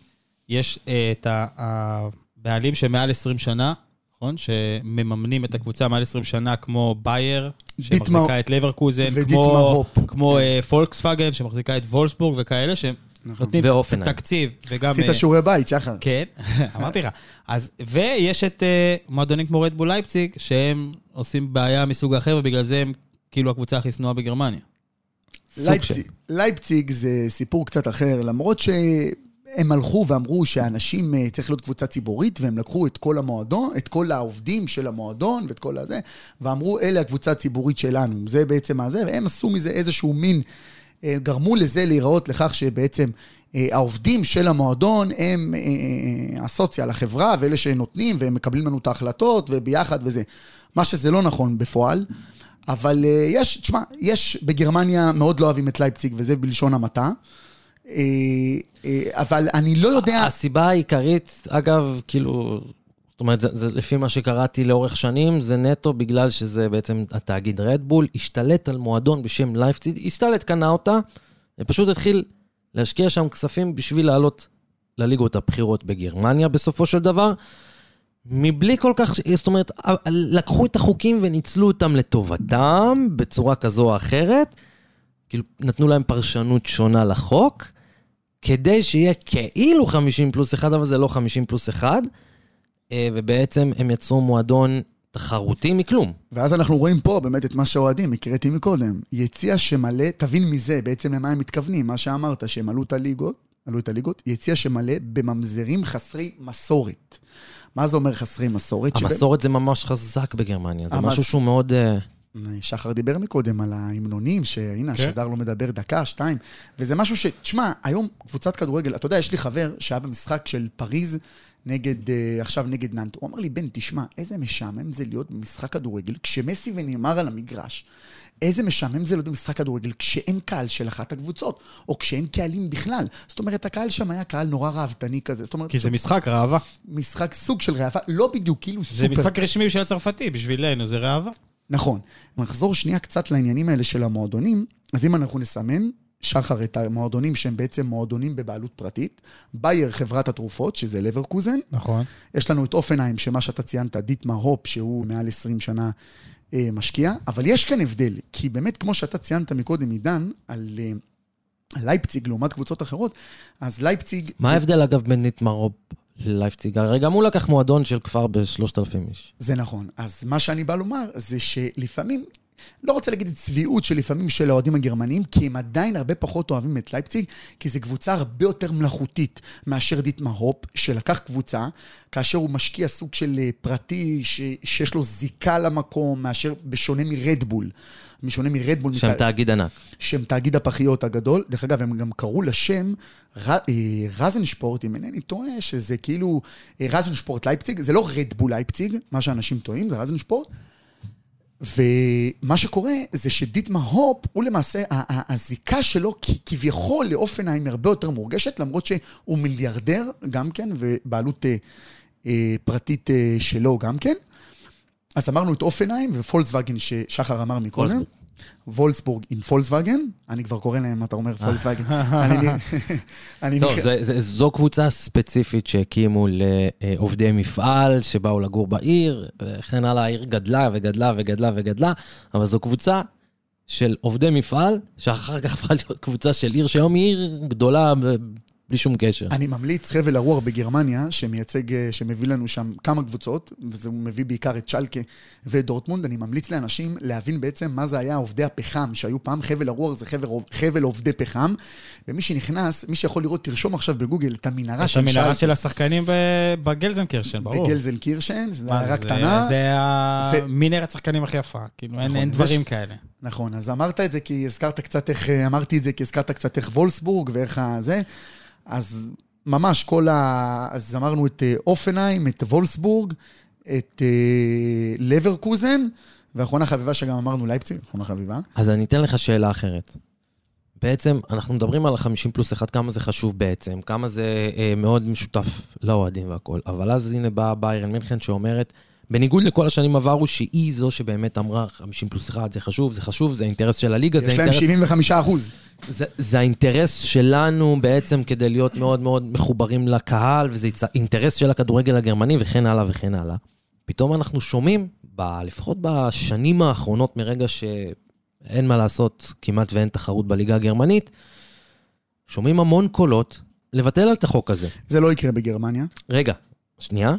יש אה, את הבעלים שמעל 20 שנה, נכון? שמממנים את הקבוצה מעל 20 שנה, כמו בייר, דיטמר- שמחזיקה את לברקוזן, כמו. כמו אה, פולקסווגן, שמחזיקה את וולסבורג וכאלה, שנותנים ואופנהיים. תקציב, וגם... עשית אה, שיעורי בית, שחר. כן, אמרתי לך. אז, ויש את uh, מועדונים כמו רדבול לייפציג, שהם עושים בעיה מסוג אחר, ובגלל זה הם כאילו הקבוצה הכי שנואה בגרמניה. לייפציג, לייפציג זה סיפור קצת אחר, למרות שהם הלכו ואמרו שהאנשים, אה, צריך להיות קבוצה ציבורית, והם לקחו את כל המועדון, את כל העובדים של המועדון ואת כל הזה, ואמרו, אלה הקבוצה הציבורית שלנו, זה בעצם הזה, והם עשו מזה איזשהו מין, אה, גרמו לזה להיראות לכך שבעצם אה, העובדים של המועדון הם אה, אה, הסוציאל, החברה, ואלה שנותנים, והם מקבלים לנו את ההחלטות, וביחד וזה. מה שזה לא נכון בפועל. אבל אה, יש, תשמע, יש בגרמניה מאוד לא אוהבים את לייפציג, וזה בלשון המעטה. אה, אה, אבל אני לא יודע... הסיבה העיקרית, אגב, כאילו, זאת אומרת, זה, זה לפי מה שקראתי לאורך שנים, זה נטו בגלל שזה בעצם התאגיד רדבול, השתלט על מועדון בשם לייפציג, השתלט, קנה אותה, ופשוט התחיל להשקיע שם כספים בשביל לעלות לליגות הבכירות בגרמניה בסופו של דבר, מבלי כל כך, זאת אומרת, לקחו את החוקים וניצלו אותם לטובתם בצורה כזו או אחרת, כאילו נתנו להם פרשנות שונה לחוק, כדי שיהיה כאילו 50 פלוס 1, אבל זה לא 50 פלוס 1, אה, ובעצם הם יצרו מועדון תחרותי מכלום. ואז אנחנו רואים פה באמת את מה שהאוהדים, הקראתי מקודם. יציע שמלא, תבין מזה בעצם למה הם מתכוונים, מה שאמרת, שהם עלו את הליגות, עלו את הליגות, יציע שמלא בממזרים חסרי מסורת. מה זה אומר חסרי מסורת? המסורת שבא... זה ממש חזק בגרמניה, זה המס... משהו שהוא מאוד... Uh... שחר דיבר מקודם על ההמנונים, שהנה, כן. השדר לא מדבר דקה, שתיים, וזה משהו ש... תשמע, היום קבוצת כדורגל, אתה יודע, יש לי חבר שהיה במשחק של פריז נגד, אה, עכשיו נגד נאנט, הוא אמר לי, בן, תשמע, איזה משעמם זה להיות במשחק כדורגל, כשמסי ונאמר על המגרש, איזה משעמם זה להיות במשחק כדורגל כשאין קהל של אחת הקבוצות, או כשאין קהלים בכלל. זאת אומרת, הקהל שם היה קהל נורא ראוותני כזה. זאת אומרת... כי זה משחק ראווה. משחק סוג של ראווה, לא בדיוק, כאילו זה סופר... זה משחק רשמי של הצרפתי, בשבילנו זה ראווה. נכון. נחזור שנייה קצת לעניינים האלה של המועדונים, אז אם אנחנו נסמן, שחר את המועדונים שהם בעצם מועדונים בבעלות פרטית, בייר חברת התרופות, שזה לברקוזן. נכון. יש לנו את אופנהיים, שמה שאתה ציינת, דיטמה הופ, שהוא מעל 20 שנה אה, משקיע, אבל יש כאן הבדל, כי באמת, כמו שאתה ציינת מקודם, עידן, על... אה, לייפציג לעומת קבוצות אחרות, אז לייפציג... מה ההבדל, אגב, בין דיטמר הופ לייפציג? הרי גם הוא לקח מועדון של כפר ב-3,000 איש. זה נכון. אז מה שאני בא לומר, זה שלפעמים לא רוצה להגיד צביעות שלפעמים של האוהדים הגרמנים, כי הם עדיין הרבה פחות אוהבים את לייפציג, כי זו קבוצה הרבה יותר מלאכותית מאשר דיטמר הופ, שלקח קבוצה, כאשר הוא משקיע סוג של אה, פרטי ש, שיש לו זיקה למקום, מאשר בשונה מרד בול. משונה מרדבול. שהם מת... תאגיד ענק. שהם תאגיד הפחיות הגדול. דרך אגב, הם גם קראו לשם ר... אה, רזנשפורט, אם אינני טועה, שזה כאילו אה, רזנשפורט לייפציג, זה לא רדבול לייפציג, מה שאנשים טועים, זה רזנשפורט. ומה שקורה זה שדיטמה הופ, הוא למעשה, הזיקה שלו כביכול לאופנהיים הרבה יותר מורגשת, למרות שהוא מיליארדר גם כן, ובעלות אה, אה, פרטית אה, שלו גם כן. אז אמרנו את אופנהיים ופולקסווגן ששחר אמר מקודם. וולסבורג עם פולקסווגן, אני כבר קורא להם, אתה אומר פולקסווגן. טוב, זו קבוצה ספציפית שהקימו לעובדי מפעל שבאו לגור בעיר, וכן הלאה, העיר גדלה וגדלה וגדלה וגדלה, אבל זו קבוצה של עובדי מפעל, שאחר כך הפכה להיות קבוצה של עיר, שהיום היא עיר גדולה בלי שום קשר. אני ממליץ חבל הרוח בגרמניה, שמייצג, אה, שמביא לנו שם כמה קבוצות, וזה מביא בעיקר את שלקה ואת דורטמונד. אני ממליץ לאנשים להבין בעצם מה זה היה עובדי הפחם, שהיו פעם חבל הרוח, זה חבל, חבל עובדי פחם. ומי שנכנס, מי שיכול לראות, תרשום עכשיו בגוגל את המנהרה של שלקה. את המנהרה של השחקנים בגלזנקירשן, ברור. בגלזנקירשן, שזו הערה קטנה. זה המנהרת שחקנים הכי יפה, כאילו אין, אין דברים כאלה. נכון, אז אמרת את זה כי הזכרת קצת איך, אמרתי את זה כי הזכרת קצת איך וולסבורג ואיך זה. אז ממש כל ה... אז אמרנו את אה, אופנהיים, את וולסבורג, את אה, לברקוזן, ואחרונה חביבה שגם אמרנו לייפציג, אחרונה חביבה. אז אני אתן לך שאלה אחרת. בעצם, אנחנו מדברים על ה-50 פלוס 1, כמה זה חשוב בעצם, כמה זה אה, מאוד משותף לאוהדים והכול. אבל אז הנה באה ביירן מינכן שאומרת, בניגוד לכל השנים עברו, שהיא זו שבאמת אמרה 50 פלוס 1, זה חשוב, זה חשוב, זה האינטרס של הליגה, זה האינטרס... יש להם 75 אחוז. זה, זה האינטרס שלנו בעצם כדי להיות מאוד מאוד מחוברים לקהל, וזה אינטרס של הכדורגל הגרמני וכן הלאה וכן הלאה. פתאום אנחנו שומעים, ב, לפחות בשנים האחרונות, מרגע שאין מה לעשות, כמעט ואין תחרות בליגה הגרמנית, שומעים המון קולות לבטל את החוק הזה. זה לא יקרה בגרמניה. רגע, שנייה.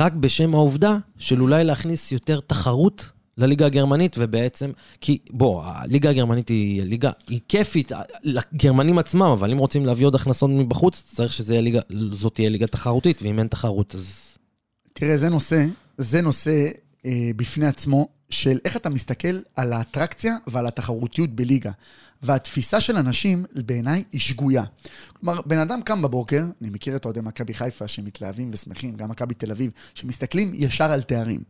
רק בשם העובדה של אולי להכניס יותר תחרות לליגה הגרמנית, ובעצם, כי בוא, הליגה הגרמנית היא ליגה, היא כיפית לגרמנים עצמם, אבל אם רוצים להביא עוד הכנסות מבחוץ, צריך שזאת תהיה ליגה תחרותית, ואם אין תחרות, אז... תראה, זה נושא, זה נושא אה, בפני עצמו. של איך אתה מסתכל על האטרקציה ועל התחרותיות בליגה. והתפיסה של אנשים, בעיניי, היא שגויה. כלומר, בן אדם קם בבוקר, אני מכיר את אוהדי מכבי חיפה שמתלהבים ושמחים, גם מכבי תל אביב, שמסתכלים ישר על תארים.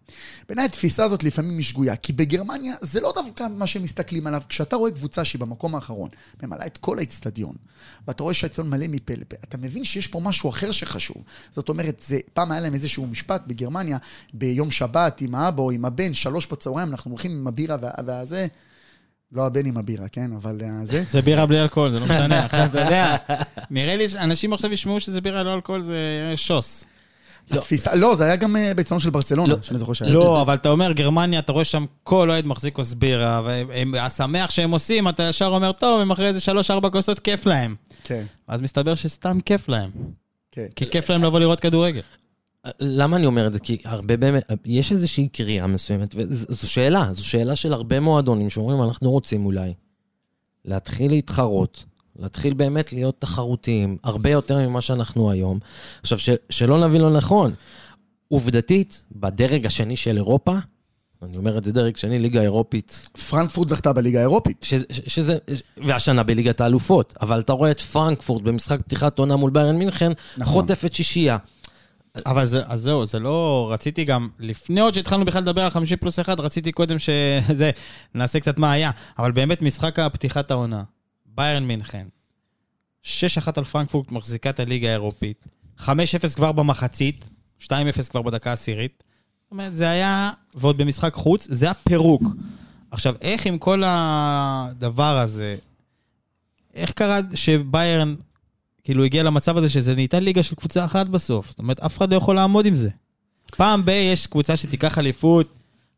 בעיניי התפיסה הזאת לפעמים היא שגויה, כי בגרמניה זה לא דווקא מה שמסתכלים עליו. כשאתה רואה קבוצה שהיא במקום האחרון, ממלאה את כל האצטדיון, ואתה רואה שהאצטדיון מלא מפה לפה, אתה מבין שיש פה משהו אחר שחשוב. זאת אומרת, זה, פעם היה להם איזשהו משפט בגרמניה, ביום שבת עם האבא או עם הבן, שלוש בצהריים, אנחנו הולכים עם הבירה והזה. לא הבן עם הבירה, כן? אבל uh, זה... זה בירה בלי אלכוהול, זה לא משנה. עכשיו, אתה יודע, נראה לי שאנשים עכשיו ישמעו שזה בירה לא אלכוהול, זה שוס. התפיסה, לא, זה היה גם uh, באצטדיון של ברצלונה, שאני זוכר שהיה. לא, אבל אתה אומר, גרמניה, אתה רואה שם כל אוהד מחזיק כוס בירה, והשמח שהם עושים, אתה ישר אומר, טוב, הם אחרי איזה שלוש-ארבע כוסות, כיף להם. כן. אז מסתבר שסתם כיף להם. כן. כי כיף להם לבוא לראות כדורגל. למה אני אומר את זה? כי הרבה באמת, יש איזושהי קריאה מסוימת, וזו שאלה, זו שאלה של הרבה מועדונים שאומרים, אנחנו רוצים אולי להתחיל להתחרות, להתחיל באמת להיות תחרותיים, הרבה יותר ממה שאנחנו היום. עכשיו, ש, שלא נבין לא נכון, עובדתית, בדרג השני של אירופה, אני אומר את זה דרג שני, ליגה אירופית. פרנקפורט זכתה בליגה האירופית. שזה, שזה, והשנה בליגת האלופות, אבל אתה רואה את פרנקפורט במשחק פתיחת עונה מול ביירן מינכן, נכון. חוטפת שישייה. אבל זה, אז זהו, זה לא... רציתי גם, לפני עוד שהתחלנו בכלל לדבר על 50 פלוס 1, רציתי קודם שזה, נעשה קצת מה היה. אבל באמת, משחק הפתיחת העונה, ביירן מינכן, 6-1 על פרנקפורט מחזיקה את הליגה האירופית, 5-0 כבר במחצית, 2-0 כבר בדקה העשירית. זאת אומרת, זה היה, ועוד במשחק חוץ, זה היה פירוק. עכשיו, איך עם כל הדבר הזה, איך קרה שביירן כאילו הגיע למצב הזה שזה נהייתה ליגה של קבוצה אחת בסוף. זאת אומרת, אף אחד לא יכול לעמוד עם זה. פעם ב- יש קבוצה שתיקח אליפות,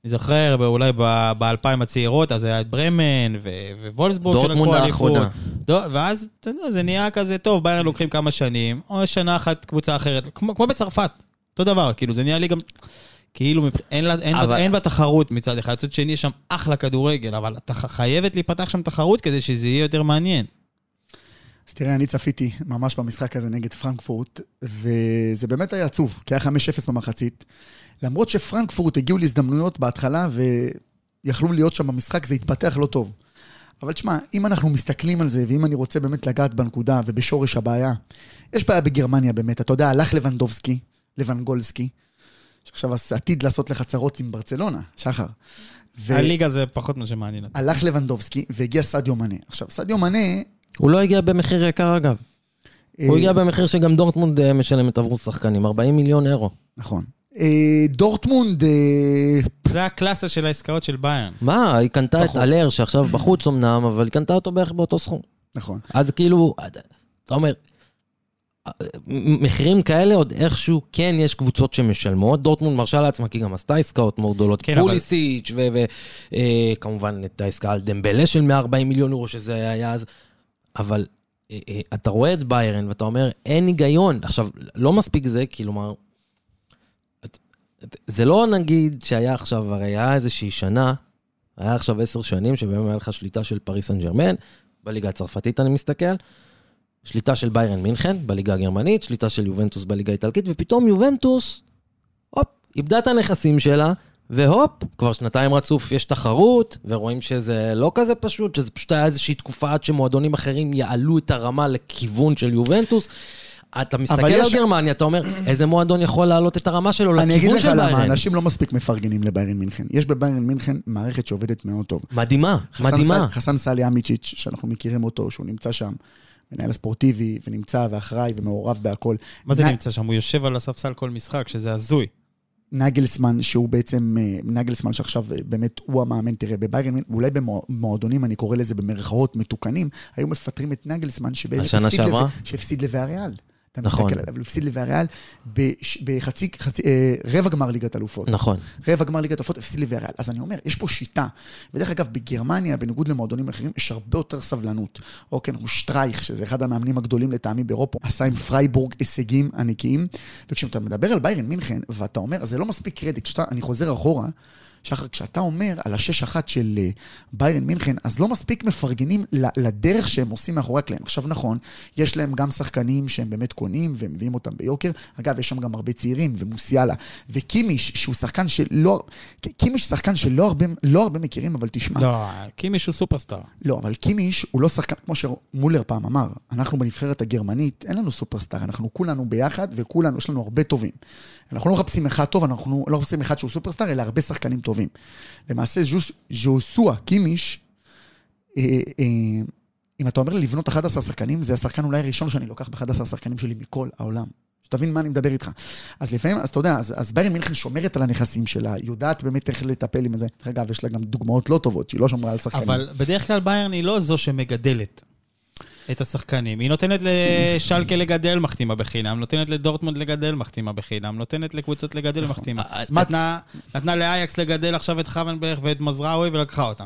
אני זוכר, אולי באלפיים הצעירות, אז היה את ברמן ווולסבורג שלקחו אליפות. דורטמונד ואז, אתה יודע, זה נהיה כזה טוב, ביירן לוקחים כמה שנים, או שנה אחת קבוצה אחרת, כמו, כמו בצרפת, אותו דבר, כאילו, זה נהיה לי גם... כאילו, אין, לה, אין, אבל... אין בה תחרות מצד אחד, מצד שני יש שם אחלה כדורגל, אבל אתה חייבת להיפתח שם תחרות כדי שזה יהיה יותר מעניין. אז תראה, אני צפיתי ממש במשחק הזה נגד פרנקפורט, וזה באמת היה עצוב, כי היה 5-0 במחצית. למרות שפרנקפורט הגיעו להזדמנויות בהתחלה, ויכלו להיות שם במשחק, זה התפתח לא טוב. אבל תשמע, אם אנחנו מסתכלים על זה, ואם אני רוצה באמת לגעת בנקודה ובשורש הבעיה, יש בעיה בגרמניה באמת. אתה יודע, הלך לבנדובסקי, לבנגולסקי, שעכשיו עתיד לעשות לך צרות עם ברצלונה, שחר. ו... הליגה זה פחות מה שמעניין אותי. הלך לבנדובסקי והגיע סדיו מנה. עכשיו, סדיו מנה הוא לא הגיע במחיר יקר אגב. הוא אה, הגיע במחיר שגם דורטמונד אה, משלמת עבור שחקנים, 40 מיליון אירו. נכון. אה, דורטמונד... זה הקלאסה של העסקאות של ביין. מה, היא קנתה את אלר, שעכשיו בחוץ אמנם, אבל היא קנתה אותו בערך באותו סכום. נכון. אז כאילו, אתה אומר, מחירים כאלה עוד איכשהו, כן יש קבוצות שמשלמות, דורטמונד מרשה לעצמה כי גם עשתה עסקאות מאוד גדולות, כן, פוליסיץ' וכמובן את העסקה על דמבלה של 140 מיליון אירו שזה היה אז, אבל אה, אה, אתה רואה את ביירן ואתה אומר, אין היגיון. עכשיו, לא מספיק זה, כלומר, זה לא נגיד שהיה עכשיו, הרי היה איזושהי שנה, היה עכשיו עשר שנים שבהם היה לך שליטה של פריס סן ג'רמן, בליגה הצרפתית אני מסתכל, שליטה של ביירן מינכן בליגה הגרמנית, שליטה של יובנטוס בליגה האיטלקית, ופתאום יובנטוס, הופ, איבדה את הנכסים שלה, והופ, כבר שנתיים רצוף יש תחרות, ורואים שזה לא כזה פשוט, שזה פשוט היה איזושהי תקופה עד שמועדונים אחרים יעלו את הרמה לכיוון של יובנטוס. אתה מסתכל יש... על גרמניה, אתה אומר, איזה מועדון יכול להעלות את הרמה שלו לכיוון של ביירן? אני אגיד לך למה, אנשים לא מספיק מפרגנים לביירן מינכן. יש בביירן מינכן מערכת שעובדת מאוד טוב. מדהימה, מדהימה. חסן סאלי אמיצ'יץ', שאנחנו מכירים אותו, שהוא נמצא שם. מנהל הספורטיבי, ונמצא ואחראי ומעורב בהכל. מה זה נמצא שם? הוא יושב על הספסל כל משחק, שזה הזוי. נגלסמן, שהוא בעצם, אה, נגלסמן שעכשיו אה, באמת הוא המאמן, תראה, בביירן, אולי במועדונים, אני קורא לזה במרכאות מתוקנים, היו מפטרים את נגלסמן, שבאמת הפסיד לוויאריאל. אתה נכון. מסתכל עליו, הפסיד לוויאריאל בחצי, חצי, אה, רבע גמר ליגת אלופות. נכון. רבע גמר ליגת אלופות, הפסיד לוויאריאל. אז אני אומר, יש פה שיטה. ודרך אגב, בגרמניה, בניגוד למועדונים אחרים, יש הרבה יותר סבלנות. אוקיי, הוא שטרייך, שזה אחד המאמנים הגדולים לטעמי באירופה, עשה עם פרייבורג הישגים ענקיים. וכשאתה מדבר על ביירן מינכן, ואתה אומר, זה לא מספיק קרדיט, כשאתה, אני חוזר אחורה, שחר, כשאתה אומר על ה-6-1 של אה, ביירן מינכן, אז לא מספיק מפרגנים לדרך שהם עושים מאחורי הקלעים. עכשיו, נכון, יש להם גם שחקנים שהם באמת קונים ומביאים אותם ביוקר. אגב, יש שם גם הרבה צעירים, ומוסיאלה, וקימיש, שהוא שחקן שלא... קימיש שחקן שלא הרבה, לא הרבה מכירים, אבל תשמע. לא, קימיש הוא סופרסטאר. לא, אבל קימיש הוא לא שחקן, כמו שמולר פעם אמר, אנחנו בנבחרת הגרמנית, אין לנו סופרסטאר, אנחנו כולנו ביחד, וכולנו, יש לנו הרבה טובים. אנחנו לא מחפשים אחד טוב, אנחנו לא מחפשים אחד שהוא סופרסטאר, אלא הרבה שחקנים טובים. למעשה, ז'וס- ז'וסואה, קימיש, אה, אה, אם אתה אומר לי לבנות 11 שחקנים, זה השחקן אולי הראשון שאני לוקח ב-11 השחקנים שלי מכל העולם. שתבין מה אני מדבר איתך. אז לפעמים, אז אתה יודע, אז, אז ביירן מינכן שומרת על הנכסים שלה, יודעת באמת איך לטפל עם זה. אגב, יש לה גם דוגמאות לא טובות, שהיא לא שמרה על שחקנים. אבל בדרך כלל ביירן היא לא זו שמגדלת את השחקנים. היא נותנת לשלקה לגדל, מחתימה בחינם, נותנת לדורטמונד לגדל, מחתימה בחינם, נותנת לקבוצות לגדל, נכון. מחתימה. אה, נתנה- נתנה לאייקס לגדל עכשיו את חוונברג ואת מזרעוי ולקחה אותם.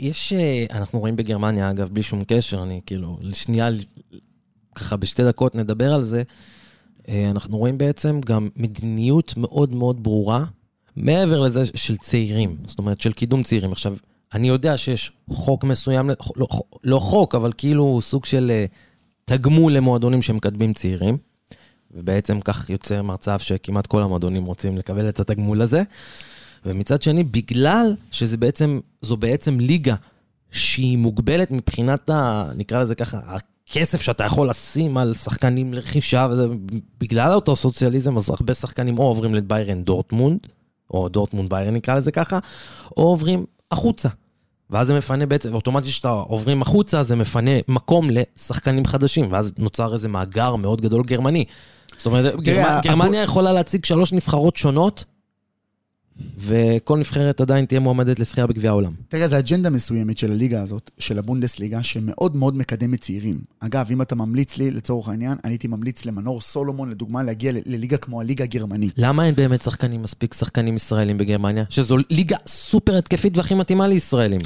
יש, אה, אנחנו רואים בגרמניה, אגב, בלי שום קשר, אני כאילו, לשנייה, ככה בשתי דקות נדבר על זה. אה, אנחנו רואים בעצם גם מדיניות מאוד מאוד ברורה, מעבר לזה של צעירים, זאת אומרת, של קידום צעירים. עכשיו, אני יודע שיש חוק מסוים, לא, לא חוק, אבל כאילו סוג של אה, תגמול למועדונים שמקדמים צעירים, ובעצם כך יוצא מצב שכמעט כל המועדונים רוצים לקבל את התגמול הזה. ומצד שני, בגלל שזה בעצם, זו בעצם ליגה שהיא מוגבלת מבחינת ה... נקרא לזה ככה, הכסף שאתה יכול לשים על שחקנים לרכישה, וזה, בגלל אותו סוציאליזם, אז הרבה שחקנים או עוברים לביירן דורטמונד, או דורטמונד ביירן נקרא לזה ככה, או עוברים החוצה. ואז זה מפנה בעצם, אוטומטית כשאתה עוברים החוצה, זה מפנה מקום לשחקנים חדשים, ואז נוצר איזה מאגר מאוד גדול גרמני. זאת אומרת, גרמניה, יכולה להציג שלוש נבחרות שונות, וכל נבחרת עדיין תהיה מועמדת לזכייה בגביע העולם. תראה, זו אג'נדה מסוימת של הליגה הזאת, של הבונדסליגה, שמאוד מאוד מקדמת צעירים. אגב, אם אתה ממליץ לי, לצורך העניין, אני הייתי ממליץ למנור סולומון, לדוגמה, להגיע לליגה כמו הליגה הגרמנית. למה אין באמת שחקנים, מספיק שחקנים ישראלים בגרמניה? שזו ליגה סופר התקפית והכי מתאימה לישראלים.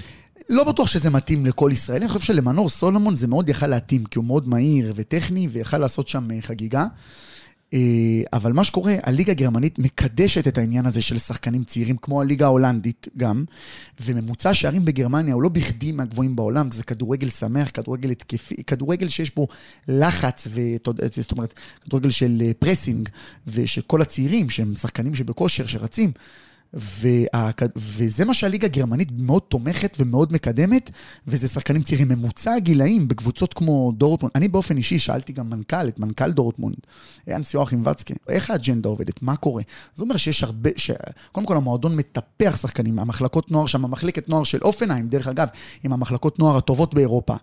לא בטוח שזה מתאים לכל ישראלי, אני חושב שלמנור סולומון זה מאוד יכל להתאים, כי הוא מאוד מהיר וטכני, ויכל לעשות שם אה, חגיגה. אה, אבל מה שקורה, הליגה הגרמנית מקדשת את העניין הזה של שחקנים צעירים, כמו הליגה ההולנדית גם, וממוצע שערים בגרמניה הוא לא בכדי מהגבוהים בעולם, זה כדורגל שמח, כדורגל התקפי, כדורגל שיש בו לחץ, ות- זאת אומרת, כדורגל של אה, pressing, ושל כל הצעירים, שהם שחקנים שבכושר, שרצים. וה... וזה מה שהליגה הגרמנית מאוד תומכת ומאוד מקדמת, וזה שחקנים צעירים. ממוצע הגילאים בקבוצות כמו דורטמונד, אני באופן אישי שאלתי גם מנכ"ל, את מנכ"ל דורטמונד, יאנס יואכים וצקה, איך האג'נדה עובדת, מה קורה? זה אומר שיש הרבה, ש... קודם כל המועדון מטפח שחקנים, המחלקות נוער שם, המחלקת נוער של הופנהיים, דרך אגב, עם המחלקות נוער הטובות באירופה,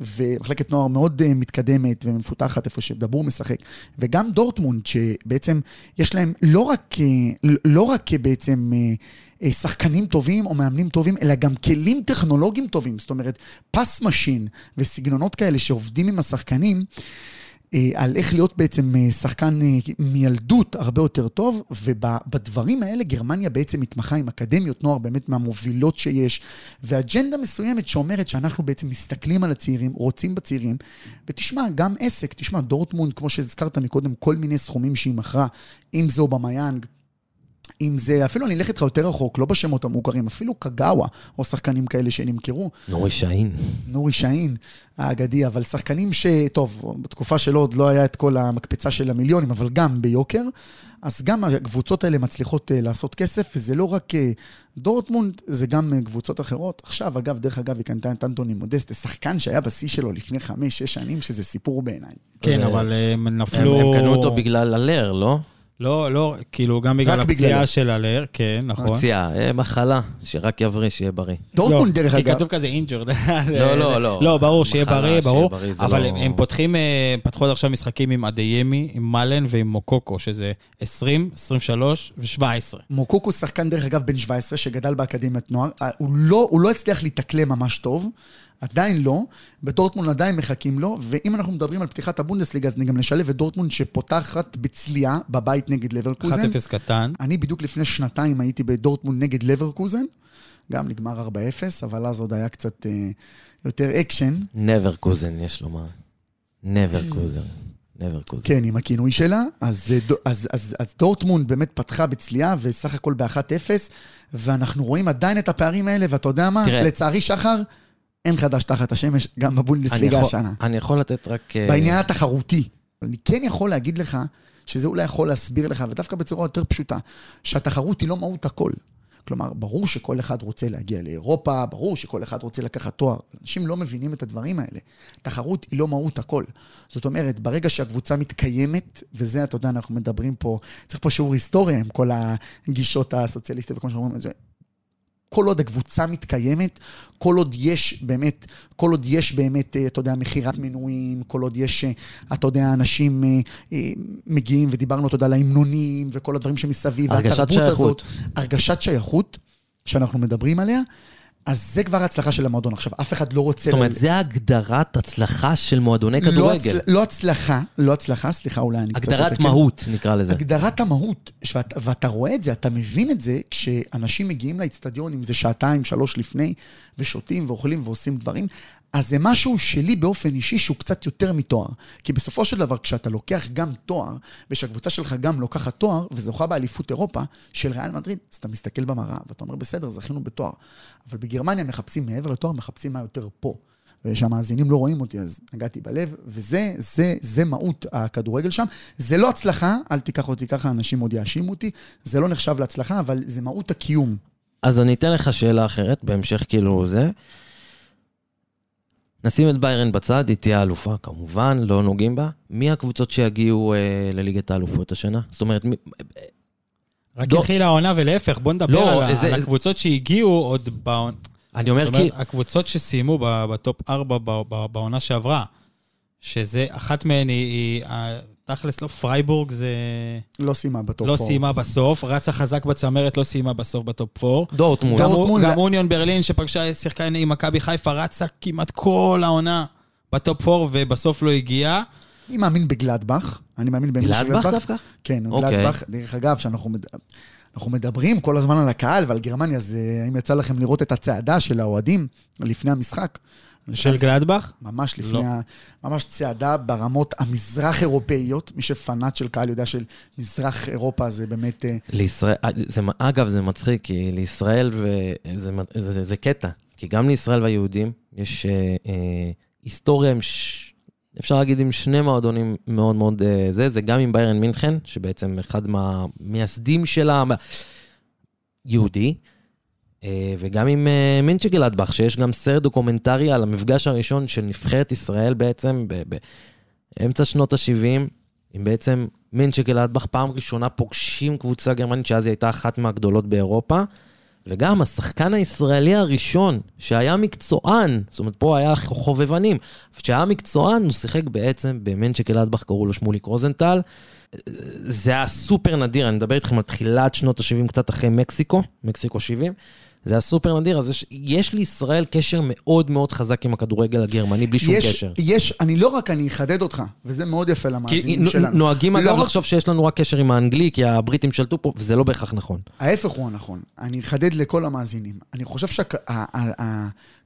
ומחלקת נוער מאוד אה, מתקדמת ומפותחת, איפה שדבור משחק, וגם דורטמונד, שבעצם יש להם לא רק, אה, לא רק אה, בעצם אה, אה, שחקנים טובים או מאמנים טובים, אלא גם כלים טכנולוגיים טובים, זאת אומרת, pass machine וסגנונות כאלה שעובדים עם השחקנים. אה, על איך להיות בעצם אה, שחקן אה, מילדות הרבה יותר טוב, ובדברים האלה גרמניה בעצם מתמחה עם אקדמיות נוער באמת מהמובילות שיש, ואג'נדה מסוימת שאומרת שאנחנו בעצם מסתכלים על הצעירים, רוצים בצעירים, ותשמע, גם עסק, תשמע, דורטמונד, כמו שהזכרת מקודם, כל מיני סכומים שהיא מכרה, אם זה אובמיאנג, אם זה, אפילו אני אלך איתך יותר רחוק, לא בשמות המוכרים, אפילו קגאווה, או שחקנים כאלה שנמכרו, נורי שאהין. נורי שאהין האגדי, אבל שחקנים ש... טוב, בתקופה שלו עוד לא היה את כל המקפצה של המיליונים, אבל גם ביוקר. אז גם הקבוצות האלה מצליחות אה, לעשות כסף, וזה לא רק אה, דורטמונד, זה גם אה, קבוצות אחרות. עכשיו, אגב, דרך אגב, היא קנתה את אנטוני מודסט, שחקן שהיה בשיא שלו לפני חמש-שש שנים, שזה סיפור בעיניי. כן, אבל הם, נפלו... הם קנו אותו בגלל האלר, לא? לא, לא, כאילו, גם בגלל הפציעה. של האלר, כן, נכון. פציעה, אה, מחלה, שרק יבריא, שיהיה בריא. דורטמונד, לא, דרך כי אגב, כתוב כזה injured. לא, לא, לא. לא, ברור, שיהיה בריא, ברור. אבל לא- הם- פותחים, אה, פתחו עד עכשיו משחקים עם אדיימי, עם מאלן ועם מוקוקו, שזה 20, 23 ו-17. מוקוקו שחקן, דרך אגב, בן 17, שגדל באקדמיית נוער. אה, לא, הוא לא הצליח להתאקלם ממש טוב, עדיין לא. בדורטמונד עדיין מחכים לו, ואם אנחנו מדברים על פתיחת הבונדסליגה, אז אני גם נשלב את דורטמונד שפותחת בצליעה בבית נגד 1-0 לברקוזן. קטן. אני בדיוק לפני שנתיים הייתי בדורטמונד נגד לברקוזן, גם נגמר 4-0, אבל אז עוד היה קצת אה, יותר אקשן. נברקוזן, יש לומר. נברקוזן. לברקוזן. כן, עם הכינוי שלה. אז, אה, אז, אז, אז דורטמונד באמת פתחה בצליעה, וסך הכל ב-1-0, ואנחנו רואים עדיין את הפערים האלה, ואתה יודע מה? תראה. לצערי, שחר, אין חדש תחת השמש, גם בבונדסליגה השנה. אני יכול לתת רק... אה, בעניין התחרותי. אני כן יכול להגיד לך, שזה אולי יכול להסביר לך, ודווקא בצורה יותר פשוטה, שהתחרות היא לא מהות הכל. כלומר, ברור שכל אחד רוצה להגיע לאירופה, ברור שכל אחד רוצה לקחת תואר. אנשים לא מבינים את הדברים האלה. תחרות היא לא מהות הכל. זאת אומרת, ברגע שהקבוצה מתקיימת, וזה, אתה יודע, אנחנו מדברים פה, צריך פה שיעור היסטוריה עם כל הגישות הסוציאליסטיות וכמו שאומרים את זה. כל עוד הקבוצה מתקיימת, כל עוד יש באמת, כל עוד יש באמת, אה, אתה יודע, מכירת מנויים, כל עוד יש, אה, אתה יודע, אנשים אה, מגיעים, ודיברנו, אתה יודע, על ההמנונים וכל הדברים שמסביב, הרגשת שייכות. הזאת, הרגשת שייכות שאנחנו מדברים עליה, אז זה כבר ההצלחה של המועדון. עכשיו, אף אחד לא רוצה... זאת אומרת, ל- זה הגדרת הצלחה של מועדוני לא, כדורגל. לא הצלחה, לא הצלחה, סליחה, אולי אני קצת... הגדרת. מהות, נקרא לזה. הגדרת המהות, ואת, ואתה רואה את זה, אתה מבין את זה, כשאנשים מגיעים לאצטדיון, אם זה שעתיים, שלוש לפני, ושותים ואוכלים ועושים דברים, אז זה משהו שלי באופן אישי שהוא קצת יותר מתואר. כי בסופו של דבר, כשאתה לוקח גם תואר, ושהקבוצה שלך גם לוקחת תואר, וזוכה באליפות אירופה של ריאל מדריד, אז אתה מסתכל במראה, ואתה אומר, בסדר, זכינו בתואר. אבל בגרמניה מחפשים מעבר לתואר, מחפשים מה יותר פה. ושהמאזינים לא רואים אותי, אז נגעתי בלב, וזה זה, זה מהות הכדורגל שם. זה לא הצלחה, אל תיקח אותי ככה, אנשים עוד יאשימו אותי, זה לא נחשב להצלחה, אבל זה מהות הקיום. אז אני אתן לך שאלה אחרת, בהמשך כאילו זה. נשים את ביירן בצד, היא תהיה אלופה כמובן, לא נוגעים בה. מי הקבוצות שיגיעו אה, לליגת האלופות השנה? זאת אומרת, מי, רק דור- התחילה העונה ולהפך, בוא נדבר לא, על, זה- על הקבוצות שהגיעו עוד בעונה. אני אומר כי... אומרת, הקבוצות שסיימו ב top 4 ב- ב- בעונה שעברה, שזה, אחת מהן היא, היא ה- תכלס, לא פרייבורג, זה לא סיימה ב top לא four. סיימה בסוף, רצה חזק בצמרת, לא סיימה בסוף ב top 4. דורטמונד. גם, דורטמונד, גם לא- אוניון ברלין שפגשה, שיחקה עם מכבי חיפה, רצה כמעט כל העונה ב top 4 ובסוף לא הגיעה. אני מאמין בגלדבך, אני מאמין במישהו גלדבך דווקא? כן, אוקיי. גלדבך, דרך אגב, שאנחנו מד... אנחנו מדברים כל הזמן על הקהל ועל גרמניה, אז האם יצא לכם לראות את הצעדה של האוהדים לפני המשחק? של גלדבך? ממש לפני, לא. ה... ממש צעדה ברמות המזרח-אירופאיות. מי שפנאט של קהל יודע של מזרח אירופה זה באמת... אה, לישראל, אה, זה, אגב, זה מצחיק, כי לישראל, וזה זה, זה, זה קטע, כי גם לישראל והיהודים יש אה, אה, היסטוריה עם, ש... אפשר להגיד, עם שני מועדונים מאוד מאוד אה, זה, זה גם עם ביירן מינכן, שבעצם אחד מהמייסדים שלה, יהודי, וגם עם אה, מנשנגלדבך, שיש גם סרט דוקומנטרי על המפגש הראשון של נבחרת ישראל בעצם, באמצע שנות ה-70, עם בעצם מינצ'ה גלדבך, פעם ראשונה פוגשים קבוצה גרמנית, שאז היא הייתה אחת מהגדולות באירופה, וגם השחקן הישראלי הראשון, שהיה מקצוען, זאת אומרת, פה היה חובבנים, כשהיה מקצוען, הוא שיחק בעצם במנצ'ה גלדבך, קראו לו שמוליק רוזנטל. זה היה סופר נדיר, אני מדבר איתכם על תחילת שנות ה-70, קצת אחרי מקסיקו, מקסיקו 70. זה היה סופר נדיר, אז יש, יש לישראל קשר מאוד מאוד חזק עם הכדורגל הגרמני, בלי שום יש, קשר. יש, אני לא רק, אני אחדד אותך, וזה מאוד יפה למאזינים נו- שלנו. נוהגים לא אגב רק- לחשוב שיש לנו רק קשר עם האנגלי, כי הבריטים שלטו פה, וזה לא בהכרח נכון. ההפך הוא הנכון. אני אחדד לכל המאזינים. אני חושב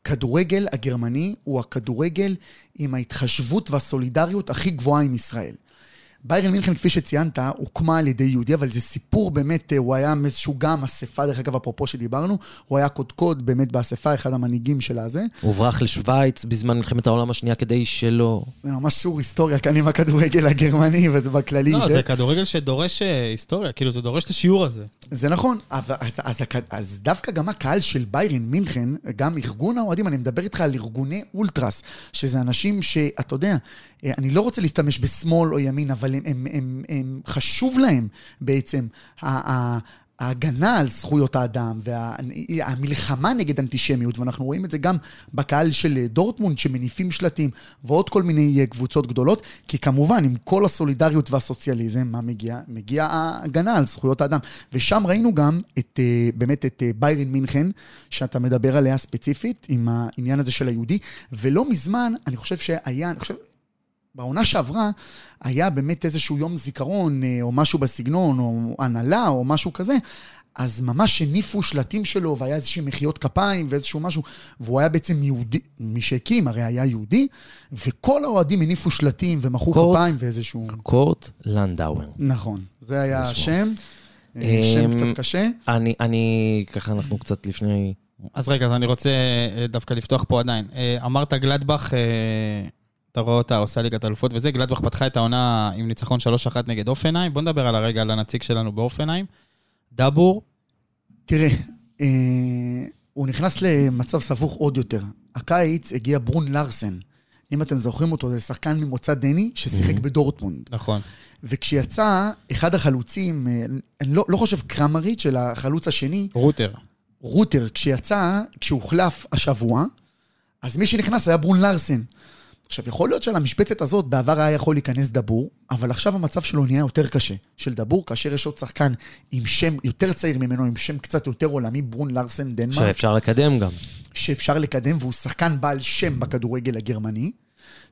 שהכדורגל הגרמני הוא הכדורגל עם ההתחשבות והסולידריות הכי גבוהה עם ישראל. ביירן מינכן, כפי שציינת, הוקמה על ידי יהודי, אבל זה סיפור באמת, אה, הוא היה איזשהו גם אספה, דרך אגב, אפרופו שדיברנו, הוא היה קודקוד באמת באספה, אחד המנהיגים של הזה. הוא הוברח לשוויץ בזמן מלחמת העולם השנייה כדי שלא... זה ממש שיעור היסטוריה כאן עם הכדורגל הגרמני, וזה בכללי. לא, זה, זה כדורגל שדורש אה, היסטוריה, כאילו זה דורש את השיעור הזה. זה נכון, אבל, אז, אז, אז, אז דווקא גם הקהל של ביירן מינכן, גם ארגון האוהדים, אני מדבר איתך על ארגוני אולטרס, שזה אנשים שאתה יודע, אני לא רוצה להשתמש בשמאל או ימין, אבל הם, הם, הם, הם חשוב להם בעצם ההגנה על זכויות האדם והמלחמה נגד אנטישמיות, ואנחנו רואים את זה גם בקהל של דורטמונד שמניפים שלטים ועוד כל מיני אה, קבוצות גדולות, כי כמובן, עם כל הסולידריות והסוציאליזם, מה מגיע? מגיע ההגנה על זכויות האדם. ושם ראינו גם את, אה, באמת את אה, ביירן מינכן, שאתה מדבר עליה ספציפית, עם העניין הזה של היהודי, ולא מזמן, אני חושב שהיה, אני חושב... בעונה שעברה היה באמת איזשהו יום זיכרון, אה, או משהו בסגנון, או הנהלה, או משהו כזה, אז ממש הניפו שלטים שלו, והיה איזושהי מחיאות כפיים ואיזשהו משהו, והוא היה בעצם יהודי, מי שהקים הרי היה יהודי, וכל האוהדים הניפו שלטים ומחאו קורט. כפיים ואיזשהו... קורט לנדאואר. נכון, זה היה. השם. אה, שם אמ, קצת קשה. אני, אני, ככה אנחנו קצת לפני... אז רגע, אז אני רוצה אה, דווקא לפתוח פה עדיין. אמרת גלדבך, אתה רואה אותה עושה ליגת אלופות וזה, גלדבך פתחה את העונה עם ניצחון 3-1 נגד אופנהיים. בוא נדבר על הרגע, על הנציג שלנו באופנהיים. דבור, תראה, אה, הוא נכנס למצב סבוך עוד יותר. הקיץ הגיע ברון לארסן. אם אתם זוכרים אותו, זה שחקן ממוצא דני ששיחק Mhm. בדורטמונד. נכון. וכשיצא, אחד החלוצים, אה, אני לא, לא חושב קרמריץ', אלא החלוץ השני, רוטר. רוטר, כשיצא, כשהוחלף השבוע, אז מי שנכנס היה ברון לארסן. עכשיו, יכול להיות שעל המשבצת הזאת בעבר היה יכול להיכנס דבור, אבל עכשיו המצב שלו נהיה יותר קשה. של דבור, כאשר יש עוד שחקן עם שם יותר צעיר ממנו, עם שם קצת יותר עולמי, ברון לארסן דנמרק, שאפשר לקדם גם. שאפשר לקדם, והוא שחקן בעל שם בכדורגל הגרמני.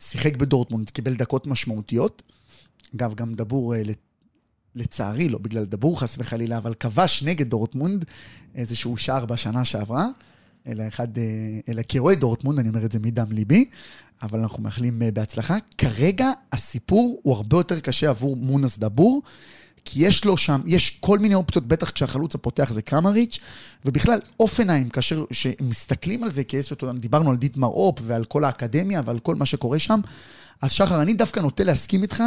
שיחק בדורטמונד, קיבל דקות משמעותיות. אגב, גם דבור, אה, לצערי, לא בגלל דבור חס וחלילה, אבל כבש נגד דורטמונד איזשהו שער בשנה שעברה. אלא אחד, אה, אלא כאוהד דורטמונד, אני אומר את זה מדם ליבי, אבל אנחנו מאחלים אה, בהצלחה. כרגע הסיפור הוא הרבה יותר קשה עבור מונס דבור, כי יש לו שם, יש כל מיני אופציות, בטח כשהחלוץ הפותח זה קמריץ', ובכלל, אופנהיים, כאשר שמסתכלים על זה, כי דיברנו על דיטמר אופ ועל כל האקדמיה ועל כל מה שקורה שם, אז שחר, אני דווקא נוטה להסכים איתך,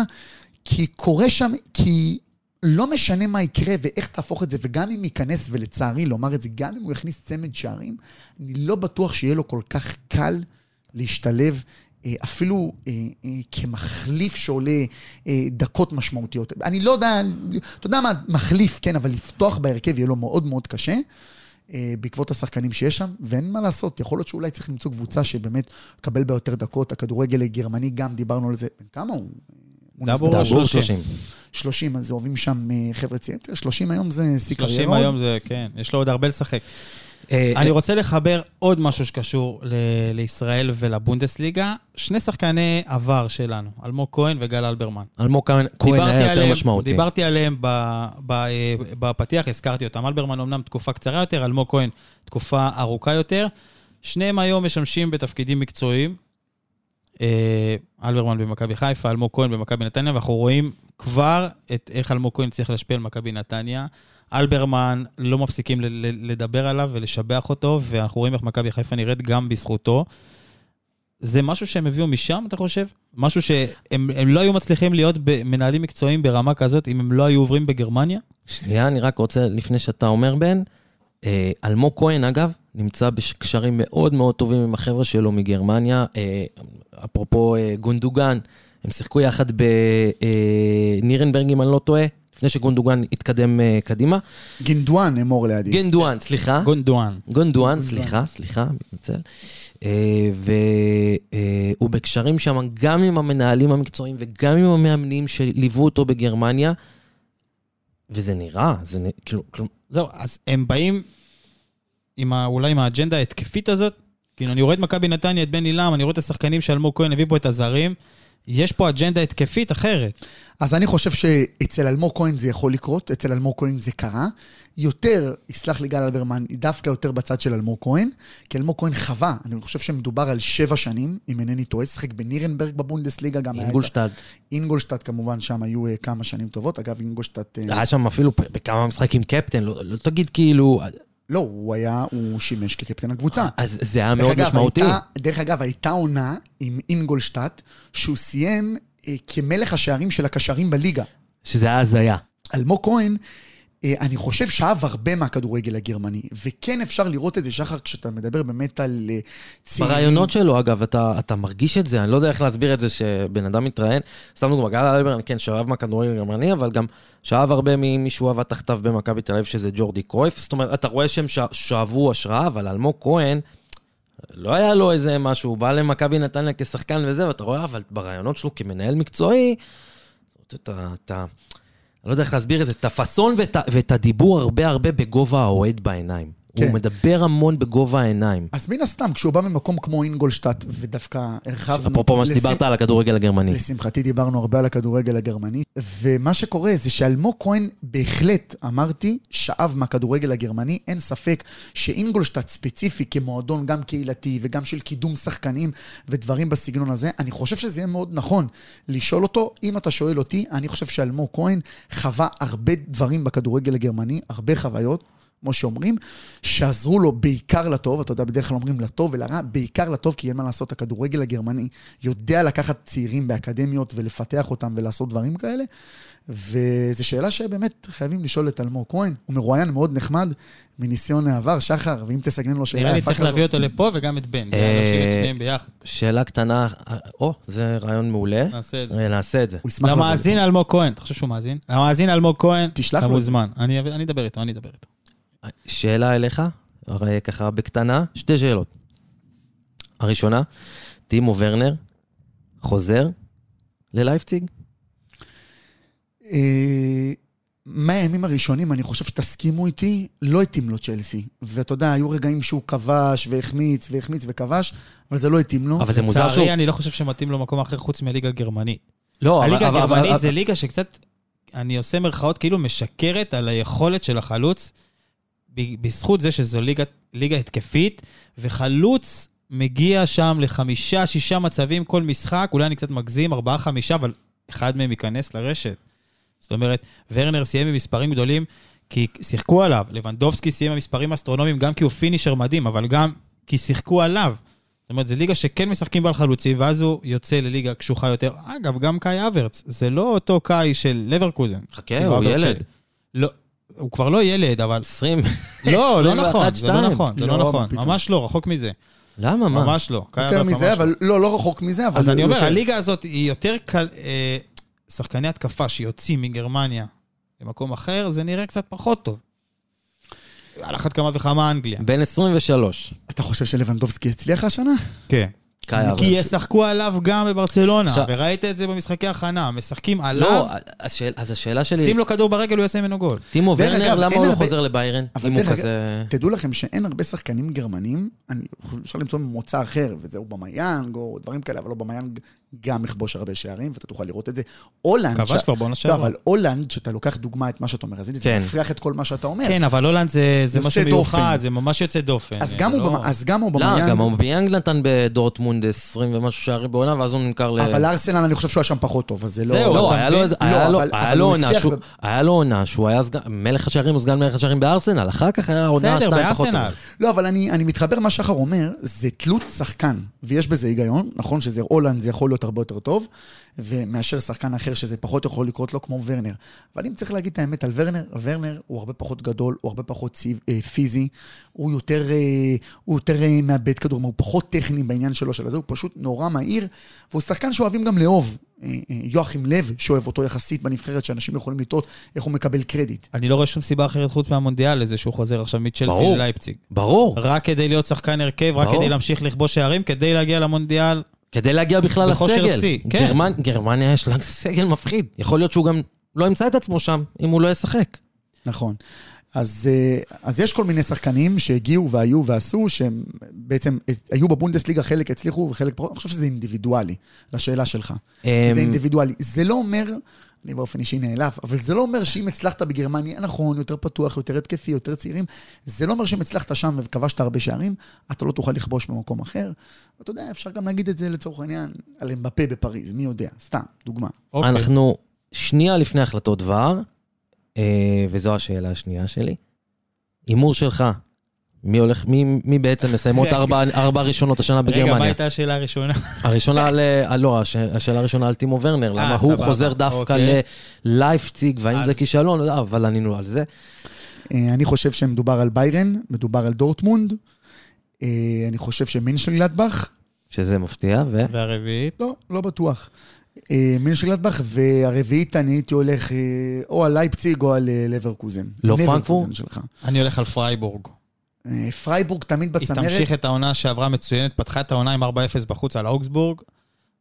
כי קורה שם, כי לא משנה מה יקרה ואיך תהפוך את זה, וגם אם ייכנס, ולצערי, לומר את זה, גם אם הוא יכניס צמד שערים, אני לא בטוח שיהיה לו כל כך קל להשתלב. אה, אפילו אה, אה, כמחליף שעולה אה, דקות משמעותיות. אני לא יודע, אתה יודע מה, מחליף, כן, אבל לפתוח בהרכב יהיה לו מאוד מאוד קשה. אה, בעקבות השחקנים שיש שם, ואין מה לעשות, יכול להיות שאולי צריך למצוא קבוצה שבאמת תקבל בה יותר דקות. הכדורגל הגרמני גם, דיברנו על זה, כמה הוא? דבור 30. 30. 30, אז אוהבים שם אה, חבר'ה צעירים. תראה, 30 היום זה שיא 30 קריירה. היום זה, כן, יש לו עוד הרבה לשחק. אה, אני רוצה לחבר עוד משהו שקשור ל- לישראל ולבונדסליגה. שני שחקני עבר שלנו, אלמוג כהן וגל אלברמן. אלמוג כהן היה יותר עליהם- משמעותי. דיברתי עליהם ב- ב- אה, בפתיח, הזכרתי אותם. אלברמן אמנם תקופה קצרה יותר, אלמוג כהן תקופה ארוכה יותר. שניהם היום משמשים בתפקידים מקצועיים. אה, אלברמן במכבי חיפה, אלמוג כהן במכבי נתניה, ואנחנו רואים כבר את איך אלמוג כהן צריך להשפיע על מכבי נתניה. אלברמן, לא מפסיקים לדבר עליו ולשבח אותו, ואנחנו רואים איך מכבי חיפה נראית גם בזכותו. זה משהו שהם הביאו משם, אתה חושב? משהו שהם הם לא היו מצליחים להיות מנהלים מקצועיים ברמה כזאת אם הם לא היו עוברים בגרמניה? שנייה, אני רק רוצה, לפני שאתה אומר, בן, אה, אלמוג כהן, אגב, נמצא בקשרים מאוד מאוד טובים עם החבר'ה שלו מגרמניה. אה, אפרופו אה, גונדוגן, הם שיחקו יחד בנירנברג, אם אני לא טועה, לפני שגונדוגן התקדם אה, קדימה. גונדואן, אמור לידי. גנדואן, סליחה. גונדואן. גונדואן, סליחה, סליחה, מתנצל. והוא בקשרים שם גם עם המנהלים המקצועיים וגם עם המאמנים שליוו אותו בגרמניה, וזה נראה, זה נ- כאילו, כאילו, זהו, אז הם באים עם ה, אולי עם האג'נדה ההתקפית הזאת. כאילו, אני רואה את מכבי נתניה, את בן עילם, אני רואה את השחקנים שאלמוג כהן הביא פה את הזרים. יש פה אג'נדה התקפית אחרת. אז אני חושב שאצל אלמוג כהן זה יכול לקרות, אצל אלמוג כהן זה קרה. יותר, יסלח לי גל אלברמן, דווקא יותר בצד של אלמוג כהן, כי אלמוג כהן חווה, אני חושב שמדובר על שבע שנים, אם אינני טועה, שיחק בנירנברג בבונדסליגה, גם אינגולשטד, אינגולשטט כמובן, שם היו אה, כמה שנים טובות. אגב, אינגולשטט... אה, היה שם אפילו בכמה משחקים קפטן, לא לא תגיד כאילו, לא, הוא היה, הוא שימש כקפטן הקבוצה. אז זה היה מאוד אגב, משמעותי. הייתה, דרך אגב, הייתה עונה עם אינגולשטט, שהוא סיים אה, כמלך השערים של הקשרים בליגה. שזה היה הזיה. אלמוג כהן, אני חושב שאהב הרבה מהכדורגל הגרמני, וכן אפשר לראות את זה, שחר, כשאתה מדבר באמת על אה, צעירים. ברעיונות שלו, אגב, אתה, אתה מרגיש את זה, אני לא יודע איך להסביר את זה שבן אדם מתראיין. סתם דוגמא, גל אלברן, כן, שאוהב מהכדורגל הגרמני, אבל גם שאהב הרבה ממי שהוא עבד תחתיו במכבי תל אביב, שזה ג'ורדי קרויף. זאת אומרת, אתה רואה שהם שאבו השראה, אבל אלמוג כהן, לא היה לו איזה משהו, הוא בא למכבי נתניה כשחקן וזה, ואתה רואה, אבל ברעיונות שלו כמנהל מקצועי, אתה, אתה, אני לא יודע איך להסביר את זה, את הפאסון ואת, ואת הדיבור הרבה הרבה בגובה האוהד בעיניים. כן. הוא מדבר המון בגובה העיניים. אז מן הסתם, כשהוא בא ממקום כמו אינגולשטאט, ודווקא הרחבנו... אפרופו מה שדיברת על הכדורגל הגרמני. לשמחתי דיברנו הרבה על הכדורגל הגרמני, ומה שקורה זה שאלמוג כהן בהחלט, אמרתי, שאב מהכדורגל הגרמני, אין ספק שאינגולשטאט ספציפי כמועדון גם קהילתי וגם של קידום שחקנים ודברים בסגנון הזה, אני חושב שזה יהיה מאוד נכון לשאול אותו, אם אתה שואל אותי, אני חושב שאלמוג כהן חווה הרבה דברים בכדורגל הגרמני, הרבה חוויות. כמו שאומרים, שעזרו לו בעיקר לטוב, אתה יודע, בדרך כלל אומרים לטוב ולרע, בעיקר לטוב, כי אין מה לעשות, הכדורגל הגרמני יודע לקחת צעירים באקדמיות ולפתח אותם ולעשות דברים כאלה, וזו שאלה שבאמת חייבים לשאול את אלמוג כהן, הוא מרואיין מאוד נחמד מניסיון העבר, שחר, ואם תסגנן לו שאלה נראה לי יפה צריך כזאת. להביא אותו לפה וגם את בן. אה, להשאיר את שניהם ביחד. שאלה קטנה, או, זה רעיון מעולה. נעשה את זה. אה, נעשה את זה. הוא ישמח לבוא למאזין. אלמוג כהן, אתה חושב שהוא מאזין? למאזין אלמוג כהן, תשלח אתה. מוזמן. אני אני אדבר איתו, אני אדבר איתו. שאלה אליך, הרי ככה בקטנה, שתי שאלות. הראשונה, טימו ורנר חוזר ללייפציג? אה, מהימים הראשונים, אני חושב שתסכימו איתי, לא התאים לו צ'לסי. ואתה יודע, היו רגעים שהוא כבש והחמיץ והחמיץ וכבש, אבל זה לא התאים לו. אבל זה מוזר שהוא... לצערי, אני לא חושב שמתאים לו מקום אחר חוץ מליגה גרמנית. לא, אבל- הליגה הגרמנית זה ליגה שקצת, אני עושה מירכאות כאילו משקרת על היכולת של החלוץ, בזכות זה שזו ליגה, ליגה התקפית, וחלוץ מגיע שם לחמישה, שישה מצבים כל משחק, אולי אני קצת מגזים, ארבעה, חמישה, אבל אחד מהם ייכנס לרשת. זאת אומרת, ורנר סיים עם מספרים גדולים, כי שיחקו עליו. לבנדובסקי סיים עם מספרים אסטרונומיים, גם כי הוא פינישר מדהים, אבל גם כי שיחקו עליו. זאת אומרת, זו ליגה שכן משחקים בה על חלוצים, ואז הוא יוצא לליגה קשוחה יותר. אגב, גם קאי אברץ, זה לא אותו קאי של לברקוזן. חכה, הוא ילד. של- לא, הוא כבר לא ילד, אבל... 20. לא, לא 21, נכון, זה לא. נכון, זה לא, מה נכון. ממש לא, רחוק מזה. למה, מה? ממש לא. יותר מזה, לא. אבל לא, לא רחוק מזה, אבל... אז אני אומר. הליגה הזאת היא יותר קל... אה, שחקני התקפה שיוצאים מגרמניה למקום אחר, זה נראה קצת פחות טוב. על אחת כמה וכמה אנגליה. בן 23. אתה חושב שלבנדובסקי הצליח השנה? כן. כי ישחקו עליו גם בברצלונה, עכשיו- וראית את זה במשחקי הכנה, משחקים עליו, לא, אז השאלה שלי, שים לו כדור ברגל, הוא יעשה ממנו גול. טימו ורנר, למה הוא לא חוזר לביירן? אבל אם הוא כזה... תדעו לכם שאין הרבה שחקנים גרמנים, אני, אפשר למצוא ממוצא אחר, וזהו במיאנג או דברים כאלה, אבל לא במיאנג גם יכבוש הרבה שערים, ואתה תוכל לראות את זה. הולנד... כבש ש- כבר בעונה לא, שעברה. אבל הולנד, שאתה לוקח דוגמה את מה שאתה אומר, אז הנה, כן. זה מפריח את כל מה שאתה אומר. כן, אבל הולנד זה זה יוצא משהו מיוחד, דופן. זה ממש יוצא דופן. אז זה גם הוא לא- במ- אז גם הוא לא, במיאנג, גם אוביאנג נתן בדורטמונד 20 ומשהו שערים בעונה, ואז הוא נמכר ל... אבל ארסנל, אני חושב שהוא היה שם פחות טוב, אז זה לא... זהו, לא, היה לו לא, הוא עונה שהוא- היה לו עונה שהוא היה סגן- מלך השערים או סגן מלך השערים בארסנל, אחר כך היה עונה שתיים פחות. טוב. לא, אבל אני, אני מתחבר מה שחר אומר, זה תלות שחקן, ויש בזה היגיון, נכון שזה הולנד, זה יכול להיות הרבה יותר טוב, ומאשר שחקן אחר שזה פחות יכול לקרות לו כמו ורנר. אבל אם צריך להגיד את האמת על ורנר, ורנר הוא הרבה פחות גדול, הוא הרבה פחות ציב, אה, פיזי, הוא יותר, אה, הוא יותר אה, מאבד כדור, הוא פחות טכני בעניין שלו, של הזה, הוא פשוט נורא מהיר, והוא שחקן שאוהבים גם לאהוב. אה, אה, יואכים לב, שאוהב אותו יחסית בנבחרת, שאנשים יכולים לטעות איך הוא מקבל קרדיט. אני לא רואה שום סיבה אחרת חוץ מהמונדיאל לזה שהוא חוזר עכשיו מצ'לסי. ללייפציג. ברור. רק כדי להיות שחקן הרכב, רק ברור. כדי להמשיך לכבוש שערים, כדי להגיע למונדיאל. כדי להגיע בכלל לסגל. שיא, כן. גרמנ- גרמניה יש לה סגל מפחיד. יכול להיות שהוא גם לא ימצא את עצמו שם, אם הוא לא ישחק. נכון. אז, אה, אז יש כל מיני שחקנים שהגיעו והיו ועשו, שהם בעצם היו בבונדסליגה, חלק הצליחו וחלק פחות, אני חושב שזה אינדיבידואלי, לשאלה שלך. אמ, זה אינדיבידואלי. זה לא אומר, אני באופן אישי נעלב, אבל זה לא אומר שאם הצלחת בגרמניה, נכון, יותר פתוח, יותר התקפי, יותר צעירים, זה לא אומר שאם הצלחת שם וכבשת הרבה שערים, אתה לא תוכל לכבוש במקום אחר. אתה יודע, אפשר גם להגיד את זה לצורך העניין על אמבפה בפריז, מי יודע, סתם, דוגמה. אוקיי. אנחנו שנייה לפני החלטות אה, וזו השאלה השנייה שלי. הימור שלך, מי הולך, מי, מי בעצם מסיימות. ארבע, ארבע ראשונות השנה רגע, מה בגרמניה? הייתה השאלה הראשונה? הראשונה על, אה, לא, הש, השאלה הראשונה על טימו ורנר, למה הוא סבבה, חוזר דווקא אוקיי. ללייפציג, והאם אז- זה כישלון, לא, אבל ענינו על זה. אה, אני חושב שמדובר על ביירן, מדובר על דורטמונד. אה, אני חושב שמינשלגלדבך, שזה מפתיע, ו... והרביעית? לא, לא בטוח. אה, מינשלגלדבך, והרביעית אני הייתי הולך אה, או על לייפציג או על אה, לברקוזן. לא פרנקפורט? אני הולך על פרייבורג. פרייבורג תמיד היא בצמרת. תמשיך את העונה שעברה מצוינת, פתחה את העונה עם 4-0 בחוץ על אוגסבורג,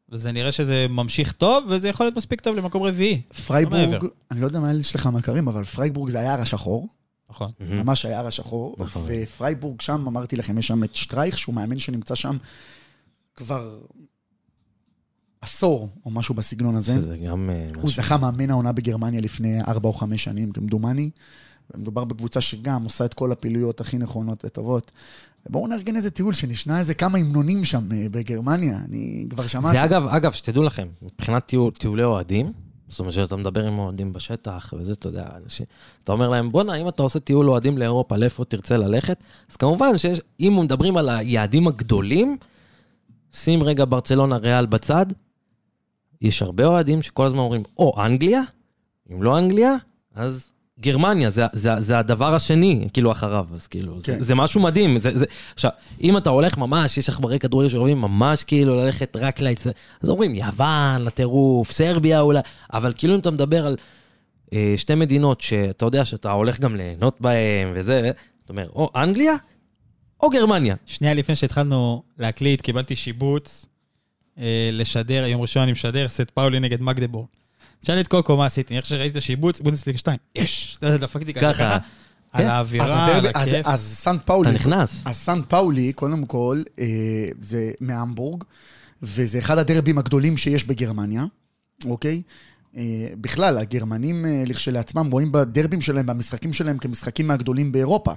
וזה נראה שזה ממשיך טוב, וזה יכול להיות מספיק טוב למקום רביעי. לא פרייבורג, מעבר. אני לא יודע מה יש לך מכרים, אבל פרייבורג זה היער השחור. נכון. ממש היער השחור. נכון. ופרייבורג שם, אמרתי לכם, יש שם את שטרייך, שהוא מאמן שנמצא שם כבר עשור, או משהו בסגנון הזה. זה גם... אה, הוא. זכה מאמן העונה בגרמניה לפני ארבע או חמש שנים, כמדומני. מדובר בקבוצה שגם עושה את כל הפעילויות הכי נכונות וטובות. בואו נארגן איזה טיול, שנשמע איזה כמה המנונים שם אה, בגרמניה. אני כבר שמעתי. זה אגב, אגב, שתדעו לכם, מבחינת טיול, טיולי אוהדים, זאת אומרת שאתה מדבר עם אוהדים בשטח, וזה, אתה יודע, אנשים, אתה אומר להם, בואנה, אם אתה עושה טיול אוהדים לאירופה, לאיפה תרצה ללכת? אז כמובן שיש, אם מדברים על היעדים הגדולים, שים רגע ברצלונה ריאל בצד, יש הרבה אוהדים שכל הזמן אומרים, או אנגליה, אם לא אנגליה, אז גרמניה, זה, זה, זה הדבר השני, כאילו אחריו, אז כאילו, כן. זה, זה משהו מדהים. זה, זה, עכשיו, אם אתה הולך ממש, יש עכברי כדורגל שאומרים ממש כאילו ללכת רק להצ... אז אומרים, יוון, לטירוף, סרביה אולי, אבל כאילו אם אתה מדבר על אה, שתי מדינות שאתה יודע שאתה הולך גם ליהנות בהן וזה, אתה אומר, או אנגליה, או גרמניה. שנייה לפני שהתחלנו להקליט, קיבלתי שיבוץ לשדר, יום ראשון אני משדר, סט פאולי נגד מגדבורג. תשאל את קוקו מה עשיתי, איך שראיתי את השיבוץ, בונדסליגה 2, יש, דפקתי ככה, על כן. אז, האווירה, על הכיף. אז סן פאולי, אתה נכנס. אז סן פאולי, קודם כל, אה, זה מהמבורג, וזה אחד הדרבים הגדולים שיש בגרמניה, אוקיי? אה, בכלל, הגרמנים אה, לכשלעצמם רואים בדרבים שלהם, במשחקים שלהם, כמשחקים מהגדולים באירופה.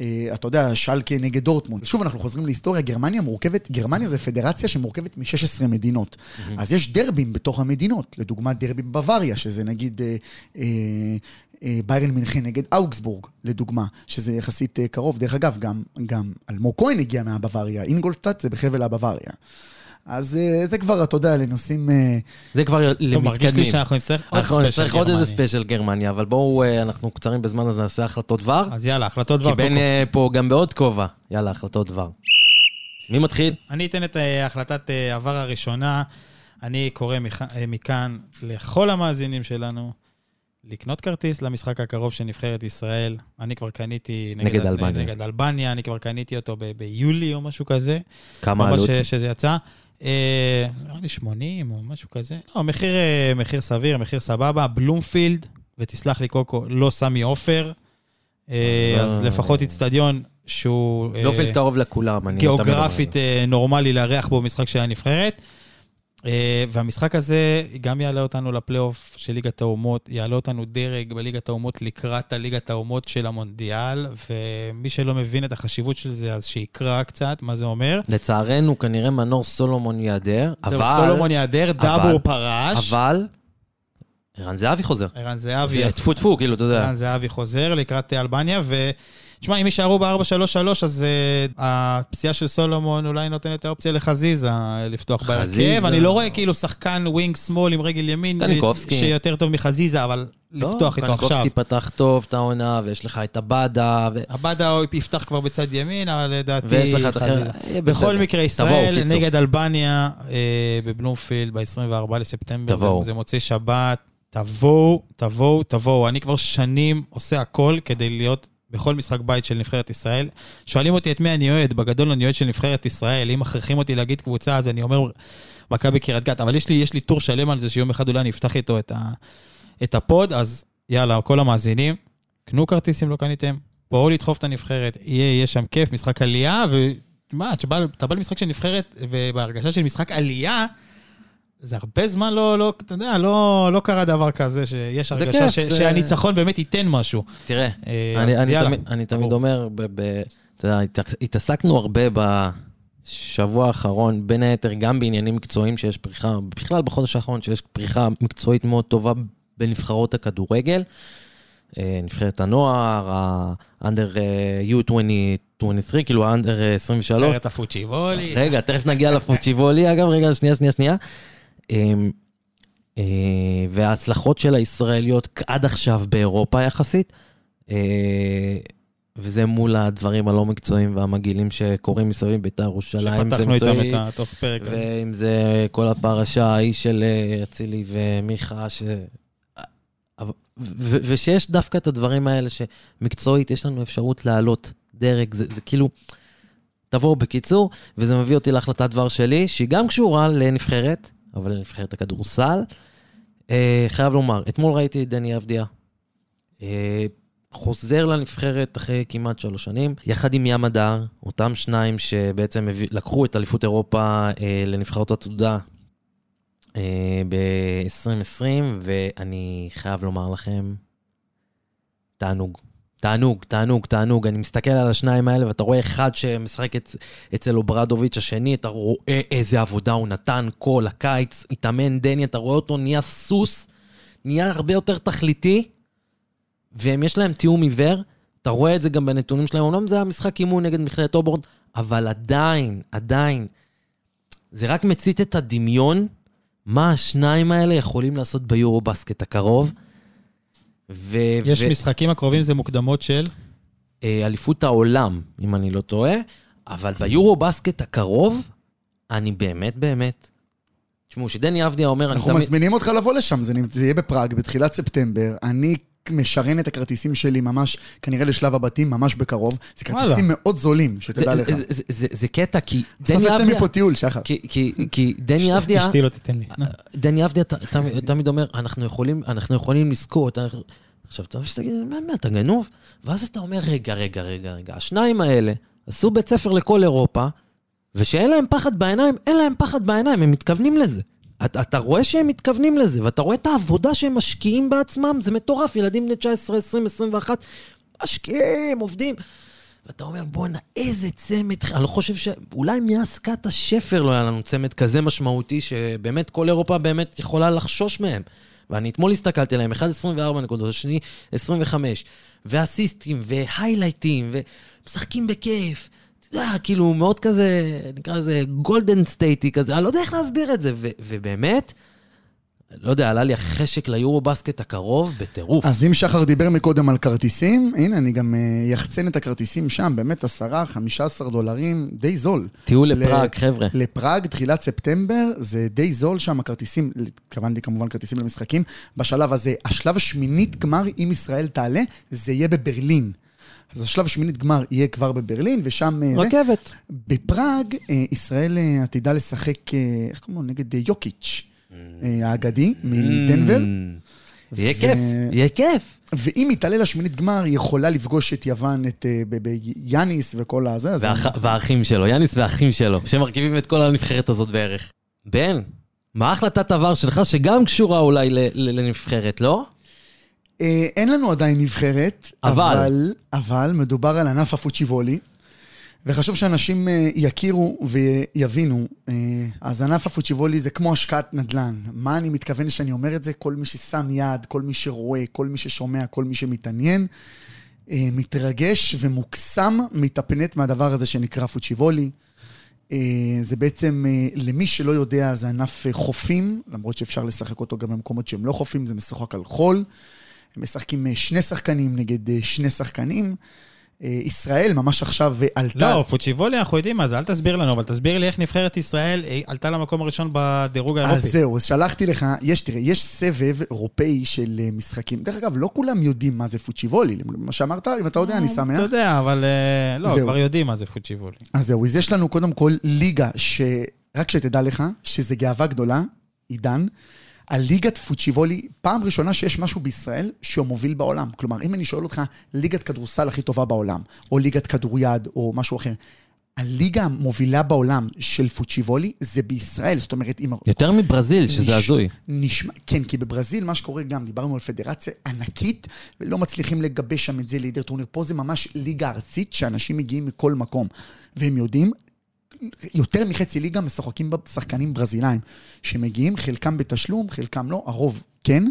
אה, אתה יודע, שלקה נגד דורטמונד. שוב, אנחנו חוזרים להיסטוריה, גרמניה מורכבת, גרמניה זה פדרציה שמורכבת מ-16 מדינות. אז יש דרבים בתוך המדינות, לדוגמה דרבי בבוואריה, שזה נגיד אה, אה, אה, ביירן מינכן נגד אוגסבורג, לדוגמה, שזה יחסית אה, קרוב. דרך אגב, גם, גם אלמוג כהן הגיע מהבוואריה, אינגולשטאט זה בחבל הבוואריה. אז אה, זה כבר, אתה יודע, לנושאים... אה, זה כבר טוב, מרגיש לי למתקדמים. שאנחנו נצטרך עוד אנחנו special נצטרך עוד איזה. ספיישל גרמניה, אבל בואו, אה, אנחנו קצרים בזמן, אז נעשה החלטות דבר. אז יאללה, החלטות כי דבר. בן קוקו. אה, פה גם בעוד כובע. יאללה, החלטות דבר. מי מתחיל? אני אתן את החלטת עבר הראשונה. אני קורא מכ- מכאן לכל המאזינים שלנו לקנות כרטיס למשחק הקרוב של נבחרת ישראל. אני כבר קניתי נגד אלבניה. נגד אלבניה, אני כבר קניתי אותו ביולי או משהו כזה. כמה עלות? שזה יצא. אה, נראה לי 80 או משהו כזה. לא, מחיר, אה, מחיר סביר, מחיר סבבה. בלומפילד, ותסלח לי קוקו, לא סמי עופר. אה, אז. לפחות איצטדיון שהוא... בלומפילד קרוב לכולם, גיאוגרפית נורמלי לארח בו משחק של הנבחרת. אה, והמשחק הזה גם יעלה אותנו לפלייאוף של ליגת האומות, יעלה אותנו דרג בליגת האומות לקראת הליגת האומות של המונדיאל, ומי שלא מבין את החשיבות של זה, אז שיקרא קצת מה זה אומר. לצערנו, כנראה מנור סולומון ייעדר, זהו, אבל... סולומון ייעדר, אבל- דאבור פרש, אבל... ערן זהבי חוזר. ערן זהבי, טפו טפו, כאילו, אתה יודע. ערן זהבי חוזר לקראת אלבניה, ו... תשמע, אם יישארו ב-4-3-3, אז uh, הפציעה של סולומון אולי נותנת את האופציה לחזיזה אה, לפתוח. בהרכב. אני לא רואה כאילו שחקן wing שמאל עם רגל ימין, קניחובסקי. שיותר טוב מחזיזה, אבל לפתוח איתו עכשיו. קניקובסקי פתח טוב את העונה, ויש לך את עבדה, ו... עבדה יפתח כבר בצד ימין, אבל לדעתי ויש לך את. אחר... בכל. מקרה, תבואו, ישראל קיצור. נגד אלבניה אה, בבלומפילד ב-24 לספטמבר, תבואו. זה, זה מוצאי שבת. תבואו, תבואו, תבואו. אני כבר שנים עושה הכל כדי להיות בכל משחק בית של נבחרת ישראל. שואלים אותי את מי אני אוהד, בגדול אני אוהד של נבחרת ישראל. אם מכריחים אותי להגיד קבוצה, אז אני אומר מכבי קריית גת. אבל יש לי, יש לי טור שלם על זה שיום אחד אולי אני אפתח איתו את, ה, את ה pod, אז יאללה, כל המאזינים, קנו כרטיס אם לא קניתם, בואו לדחוף את הנבחרת, יהיה, יהיה שם כיף, משחק עלייה, ומה, אתה בא למשחק של נבחרת, ובהרגשה של משחק עלייה, זה הרבה זמן לא, לא, אתה יודע, לא, לא קרה דבר כזה, שיש הרגשה כיף, ש, זה- שהניצחון באמת ייתן משהו. תראה, אה, אני, אני. תמיד, אני תמיד. אומר, ב, ב, אתה יודע, הת- התעסקנו הרבה בשבוע האחרון, בין היתר גם בעניינים מקצועיים שיש פריחה, בכלל בחודש האחרון שיש פריחה מקצועית מאוד טובה בנבחרות הכדורגל. אה, נבחרת הנוער, ה-under אה, U23, כאילו ה-under 23. נבחרת הפוצ'יבולי. רגע, תכף נגיע לפוצ'יבולי, אגב, רגע, שנייה, שנייה, שנייה. אמ, אה, וההצלחות של הישראליות עד עכשיו באירופה יחסית, אה, וזה מול הדברים הלא מקצועיים והמגעילים שקורים מסביב בית"ר ירושלים, שפתחנו איתם את התוך פרק הזה. ואם זה כל הפרשה ההיא של אה, אצילי ומיכה, ש... ושיש דווקא את הדברים האלה שמקצועית יש לנו אפשרות לעלות דרג, זה, זה כאילו, תבואו בקיצור, וזה מביא אותי להחלטת דבר שלי, שהיא גם קשורה לנבחרת, אבל לנבחרת הכדורסל. אה, חייב לומר, אתמול ראיתי את דני אבדיה. אה, חוזר לנבחרת אחרי כמעט שלוש שנים, יחד עם ים הדר, אותם שניים שבעצם לקחו את אליפות אירופה אה, לנבחרות עתודה אה, ב-2020, ואני חייב לומר לכם, תענוג. תענוג, תענוג, תענוג. אני מסתכל על השניים האלה, ואתה רואה אחד שמשחק אצ... אצל אוברדוביץ', השני, אתה רואה איזה עבודה הוא נתן כל הקיץ, התאמן דני, אתה רואה אותו נהיה סוס, נהיה הרבה יותר תכליתי, והם יש להם תיאום עיוור, אתה רואה את זה גם בנתונים שלהם, אומנם זה היה משחק אימון נגד מכללת אובורן, אבל עדיין, עדיין, זה רק מצית את הדמיון, מה השניים האלה יכולים לעשות ביורובאסקט הקרוב. ו- יש ו- משחקים הקרובים, זה מוקדמות של... אה, אליפות העולם, אם אני לא טועה, אבל ביורו בסקט הקרוב, אני באמת באמת... תשמעו, שדני אבדיה אומר, אני אנחנו תמיד... מזמינים אותך לבוא לשם, זה, נמצ- זה יהיה בפראג בתחילת ספטמבר. אני משרן את הכרטיסים שלי ממש, כנראה לשלב הבתים, ממש בקרוב. זה וואלה. כרטיסים מאוד זולים, זה, שתדע לך. זה, זה, זה, זה קטע, כי בסוף דני יוצא אבדיה... מפה טיול, שחר. כי, כי, כי דני אבדיה... אשתי לא תיתן לי. דני אבדיה ת- תמיד- אומר, אנחנו יכולים, אנחנו יכולים לזכות. אנחנו-" עכשיו, אתה אומר שתגיד, מה, מה, אתה גנוב? ואז אתה אומר, רגע, רגע, רגע, רגע, השניים האלה עשו בית ספר לכל אירופה, ושאין להם פחד בעיניים, אין להם פחד בעיניים, הם מתכוונים לזה. אתה, אתה רואה שהם מתכוונים לזה, ואתה רואה את העבודה שהם משקיעים בעצמם, זה מטורף, ילדים בני 19, 20, 21, משקיעים, עובדים. ואתה אומר, בואנה, איזה צמד, אני לא חושב ש... אולי מאז קאטה שפר לא היה לנו צמד כזה משמעותי, שבאמת כל אירופה באמת יכולה לחשוש מהם. ואני אתמול הסתכלתי עליהם, אחד 24 נקודות, השני 25, ואסיסטים, וה highlights ים, ומשחקים בכיף. אתה יודע, כאילו, מאוד כזה, נקרא לזה Golden State י כזה, אני לא יודע איך להסביר את זה, ו- ובאמת, לא יודע, עלה לי החשק ליורו בסקט הקרוב בטירוף. אז אם שחר דיבר מקודם על כרטיסים, הנה, אני גם אה, יחצן את הכרטיסים שם, באמת 10, 15 דולרים, די זול. טיול ל- לפראג, חבר'ה. לפראג, תחילת ספטמבר, זה די זול שם, הכרטיסים, התכוונתי כמובן כרטיסים למשחקים. בשלב הזה, השלב השמינית גמר, אם ישראל תעלה, זה יהיה בברלין. אז השלב השמינית גמר יהיה כבר בברלין, ושם אה, זה. רכבת. בפראג, אה, ישראל אה, עתידה לשחק, איך קוראים לו? נגד יוקיץ', האגדי, מדנבר. Mm. יהיה כיף, יהיה כיף. ואם היא תעלה לשמינית גמר, היא יכולה לפגוש את יוון, את ביאניס וכל הזה. והאחים שלו, יאניס והאחים שלו, שמרכיבים את כל הנבחרת הזאת בערך. בן, מה החלטת עבר שלך שגם קשורה אולי לנבחרת, לא? אה, אין לנו עדיין נבחרת, אבל. אבל, אבל מדובר על ענף הפוצ'יבולי, וחשוב שאנשים אה, יכירו ויבינו. אה, אז ענף הפוצ'יבולי זה כמו השקעת נדל"ן. מה אני מתכוון שאני אומר את זה? כל מי ששם יד, כל מי שרואה, כל מי ששומע, כל מי שמתעניין, מתרגש ומוקסם, מתאפנט מהדבר הזה שנקרא פוצ'יבולי. זה בעצם, למי שלא יודע, זה ענף חופים, למרות שאפשר לשחק אותו גם במקומות שהם לא חופים, זה משחק על חול. הם משחקים אה, שני שחקנים נגד אה, שני שחקנים. אה, ישראל ממש עכשיו עלתה... לא, פוצ'יבולי, אנחנו יודעים מה זה, אל תסביר לנו, אבל תסביר לי איך נבחרת ישראל עלתה למקום הראשון בדירוג אז האירופי. זהו, אז שלחתי לך, יש, תראה, יש סבב אירופאי של משחקים. דרך אגב, לא כולם יודעים מה זה פוצ'יבולי. מה שאמרת, אם אתה יודע, אני אתה שמח. יודע, אבל לא, זהו. כבר יודעים מה זה פוצ'יבולי. אז זהו, אז יש לנו קודם כל ליגה, שרק שתדע לך, שזה גאווה גדולה, עידן, הליגת פוצ'יבולי, פעם ראשונה שיש משהו בישראל שהוא מוביל בעולם. כלומר, אם אני שואל אותך, ליגת כדורסל הכי טובה בעולם, או ליגת כדוריד, או משהו אחר, הליגה המובילה בעולם של פוצ'יבולי זה בישראל, זאת אומרת, אם... יותר מברזיל, שזה נש- הזוי. נשמע, כן, כי בברזיל, מה שקורה גם, דיברנו על פדרציה ענקית, ולא מצליחים לגבש שם את זה לידר טורניר. פה זה ממש ליגה ארצית, שאנשים מגיעים מכל מקום. והם יודעים, יותר מחצי ליגה משחקים בה שחקנים ברזילאים, שמגיעים, חלקם בתשלום, חלקם לא, הרוב כן.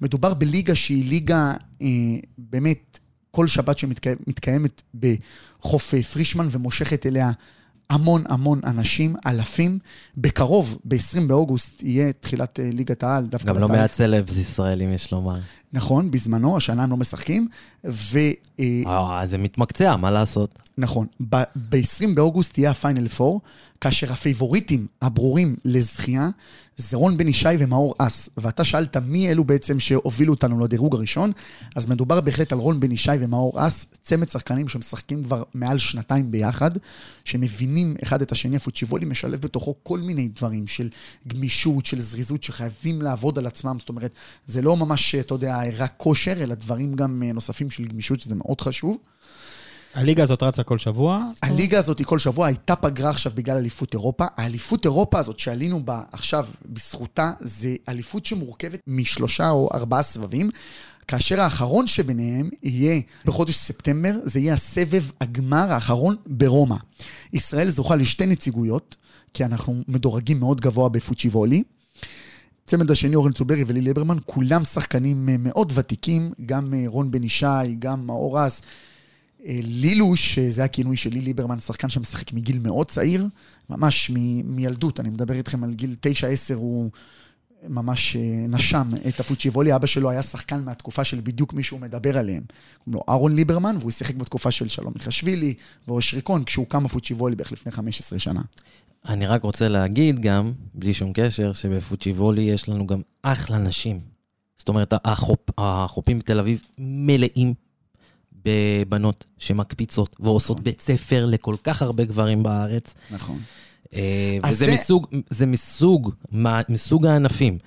מדובר בליגה שהיא ליגה אה, באמת, כל שבת שמתקיימת בחוף אה, פרישמן ומושכת אליה המון המון אנשים, אלפים. בקרוב, ב-20 באוגוסט, יהיה תחילת אה, ליגת העל, דווקא גם לא בתאריך. מעט סלבס ישראלים, יש לומר. נכון, בזמנו, השנה הם לא משחקים, ו... אה, אה, זה מתמקצע, מה לעשות? נכון. ב-20 באוגוסט תהיה הפיינל 4, כאשר הפייבוריטים הברורים לזכייה זה רון בן ישי ומאור אס. ואתה שאלת מי אלו בעצם שהובילו אותנו לדירוג הראשון, אז מדובר בהחלט על רון בן ישי ומאור אס, צמד שחקנים שמשחקים כבר מעל שנתיים ביחד, שמבינים אחד את השני, הפוצ'יבולי משלב בתוכו כל מיני דברים של גמישות, של זריזות, שחייבים לעבוד על עצמם, זאת אומרת, זה לא ממש, אתה יודע, רק כושר, אלא דברים גם אה, נוספים של גמישות, שזה מאוד חשוב. הליגה הזאת רצה כל שבוע? הליגה הזאת היא כל שבוע, הייתה פגרה עכשיו בגלל אליפות אירופה. האליפות אירופה הזאת שעלינו בה עכשיו בזכותה, זה אליפות שמורכבת משלושה או ארבעה סבבים. כאשר האחרון שביניהם יהיה בחודש ספטמבר, זה יהיה הסבב הגמר האחרון ברומא. ישראל זוכה לשתי נציגויות, כי אנחנו מדורגים מאוד גבוה בפוצ'יבולי. צמד השני, אורן צוברי ולי ליברמן, כולם שחקנים מאוד ותיקים, גם אה, רון בן ישי, גם מאור אס. אה, לילוש, זה הכינוי של לי ליברמן, שחקן שמשחק מגיל מאוד צעיר, ממש מ- מילדות, אני מדבר איתכם על גיל 9-10, הוא ממש אה, נשם את הפוצ'יבולי, אבא שלו היה שחקן מהתקופה של בדיוק מי שהוא מדבר עליהם. קוראים לו אהרון ליברמן, והוא שיחק בתקופה של שלום מיכשווילי ואושריקון, כשהוא קם הפוצ'יבולי בערך לפני 15 שנה. אני רק רוצה להגיד גם, בלי שום קשר, שבפוצ'יבולי יש לנו גם אחלה נשים. זאת אומרת, החופ, החופים בתל אביב מלאים בבנות שמקפיצות ועושות נכון. בית ספר לכל כך הרבה גברים בארץ. נכון. אה, וזה זה- מסוג, זה מסוג, מסוג הענפים,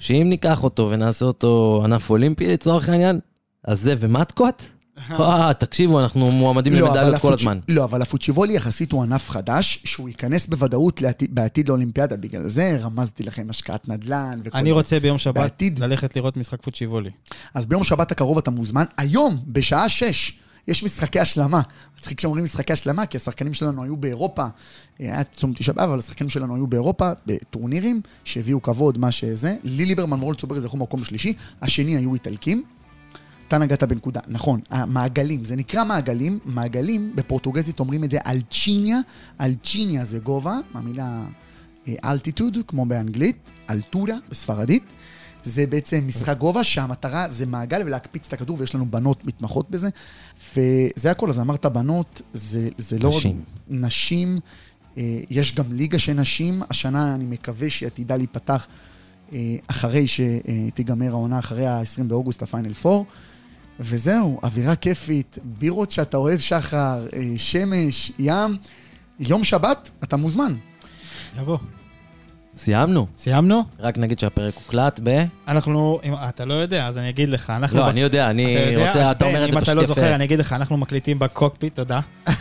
שאם ניקח אותו ונעשה אותו ענף אולימפי לצורך העניין, אז זה ומטקות, אה, תקשיבו, אנחנו מועמדים לא, למדליות כל הפוצ'- הזמן. לא, אבל הפוצ'יבולי יחסית הוא ענף חדש, שהוא ייכנס בוודאות לעתיד, בעתיד לאולימפיאדה. בגלל זה רמזתי לכם השקעת נדל"ן וכל אני זה. רוצה ביום שבת בעתיד. ללכת לראות משחק פוצ'יבולי. אז ביום שבת הקרוב אתה מוזמן. היום, בשעה שש, יש משחקי השלמה. מצחיק שאומרים משחקי השלמה, כי השחקנים שלנו היו באירופה, אה, היה צום תשעה באב, אבל השחקנים שלנו היו באירופה, בטורנירים, שהביאו כבוד, מה שזה. לי ליברמן צוברי זכו מקום שלישי, השני היו איטלקים. אתה נגעת בנקודה, נכון, המעגלים, זה נקרא מעגלים, מעגלים, בפורטוגזית אומרים את זה אלצ'יניה, אלצ'יניה זה גובה, מהמילה אלטיטוד, כמו באנגלית, אלטורה בספרדית. זה בעצם משחק גובה שהמטרה זה מעגל ולהקפיץ את הכדור, ויש לנו בנות מתמחות בזה. וזה הכל, אז אמרת בנות, זה, זה לא רק נשים. נשים, אה, יש גם ליגה של נשים, השנה אני מקווה שהיא עתידה להיפתח אה, אחרי שתיגמר העונה, אחרי ה-20 באוגוסט, הפיינל 4. וזהו, אווירה כיפית, בירות שאתה אוהב, שחר, אה, שמש, ים. יום שבת, אתה מוזמן. יבוא. סיימנו. סיימנו? רק נגיד שהפרק הוקלט ב... אנחנו, אם אתה לא יודע, אז אני אגיד לך, אנחנו... לא, ב- אני יודע, אני אתה יודע? רוצה, אתה אומר את זה אם פשוט אתה לא יפה. זוכר, אני אגיד לך, אנחנו מקליטים בקוקפיט, תודה.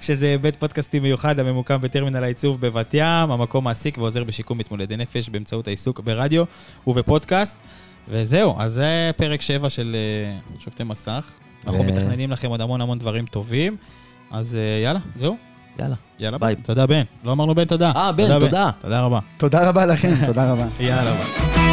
שזה בית פודקאסטים מיוחד הממוקם בטרמינל העיצוב בבת ים, המקום מעסיק ועוזר בשיקום מתמודדי נפש באמצעות העיסוק ברדיו ובפודקאסט. וזהו, אז זה פרק 7 של אה, שופטי מסך. אנחנו מתכננים לכם עוד המון המון דברים טובים. אז אה, יאללה, זהו. יאללה. יאללה, ביי. תודה בן. לא אמרנו בן תודה. אה, בן, תודה. תודה רבה. תודה רבה לכם, תודה רבה. יאללה ביי.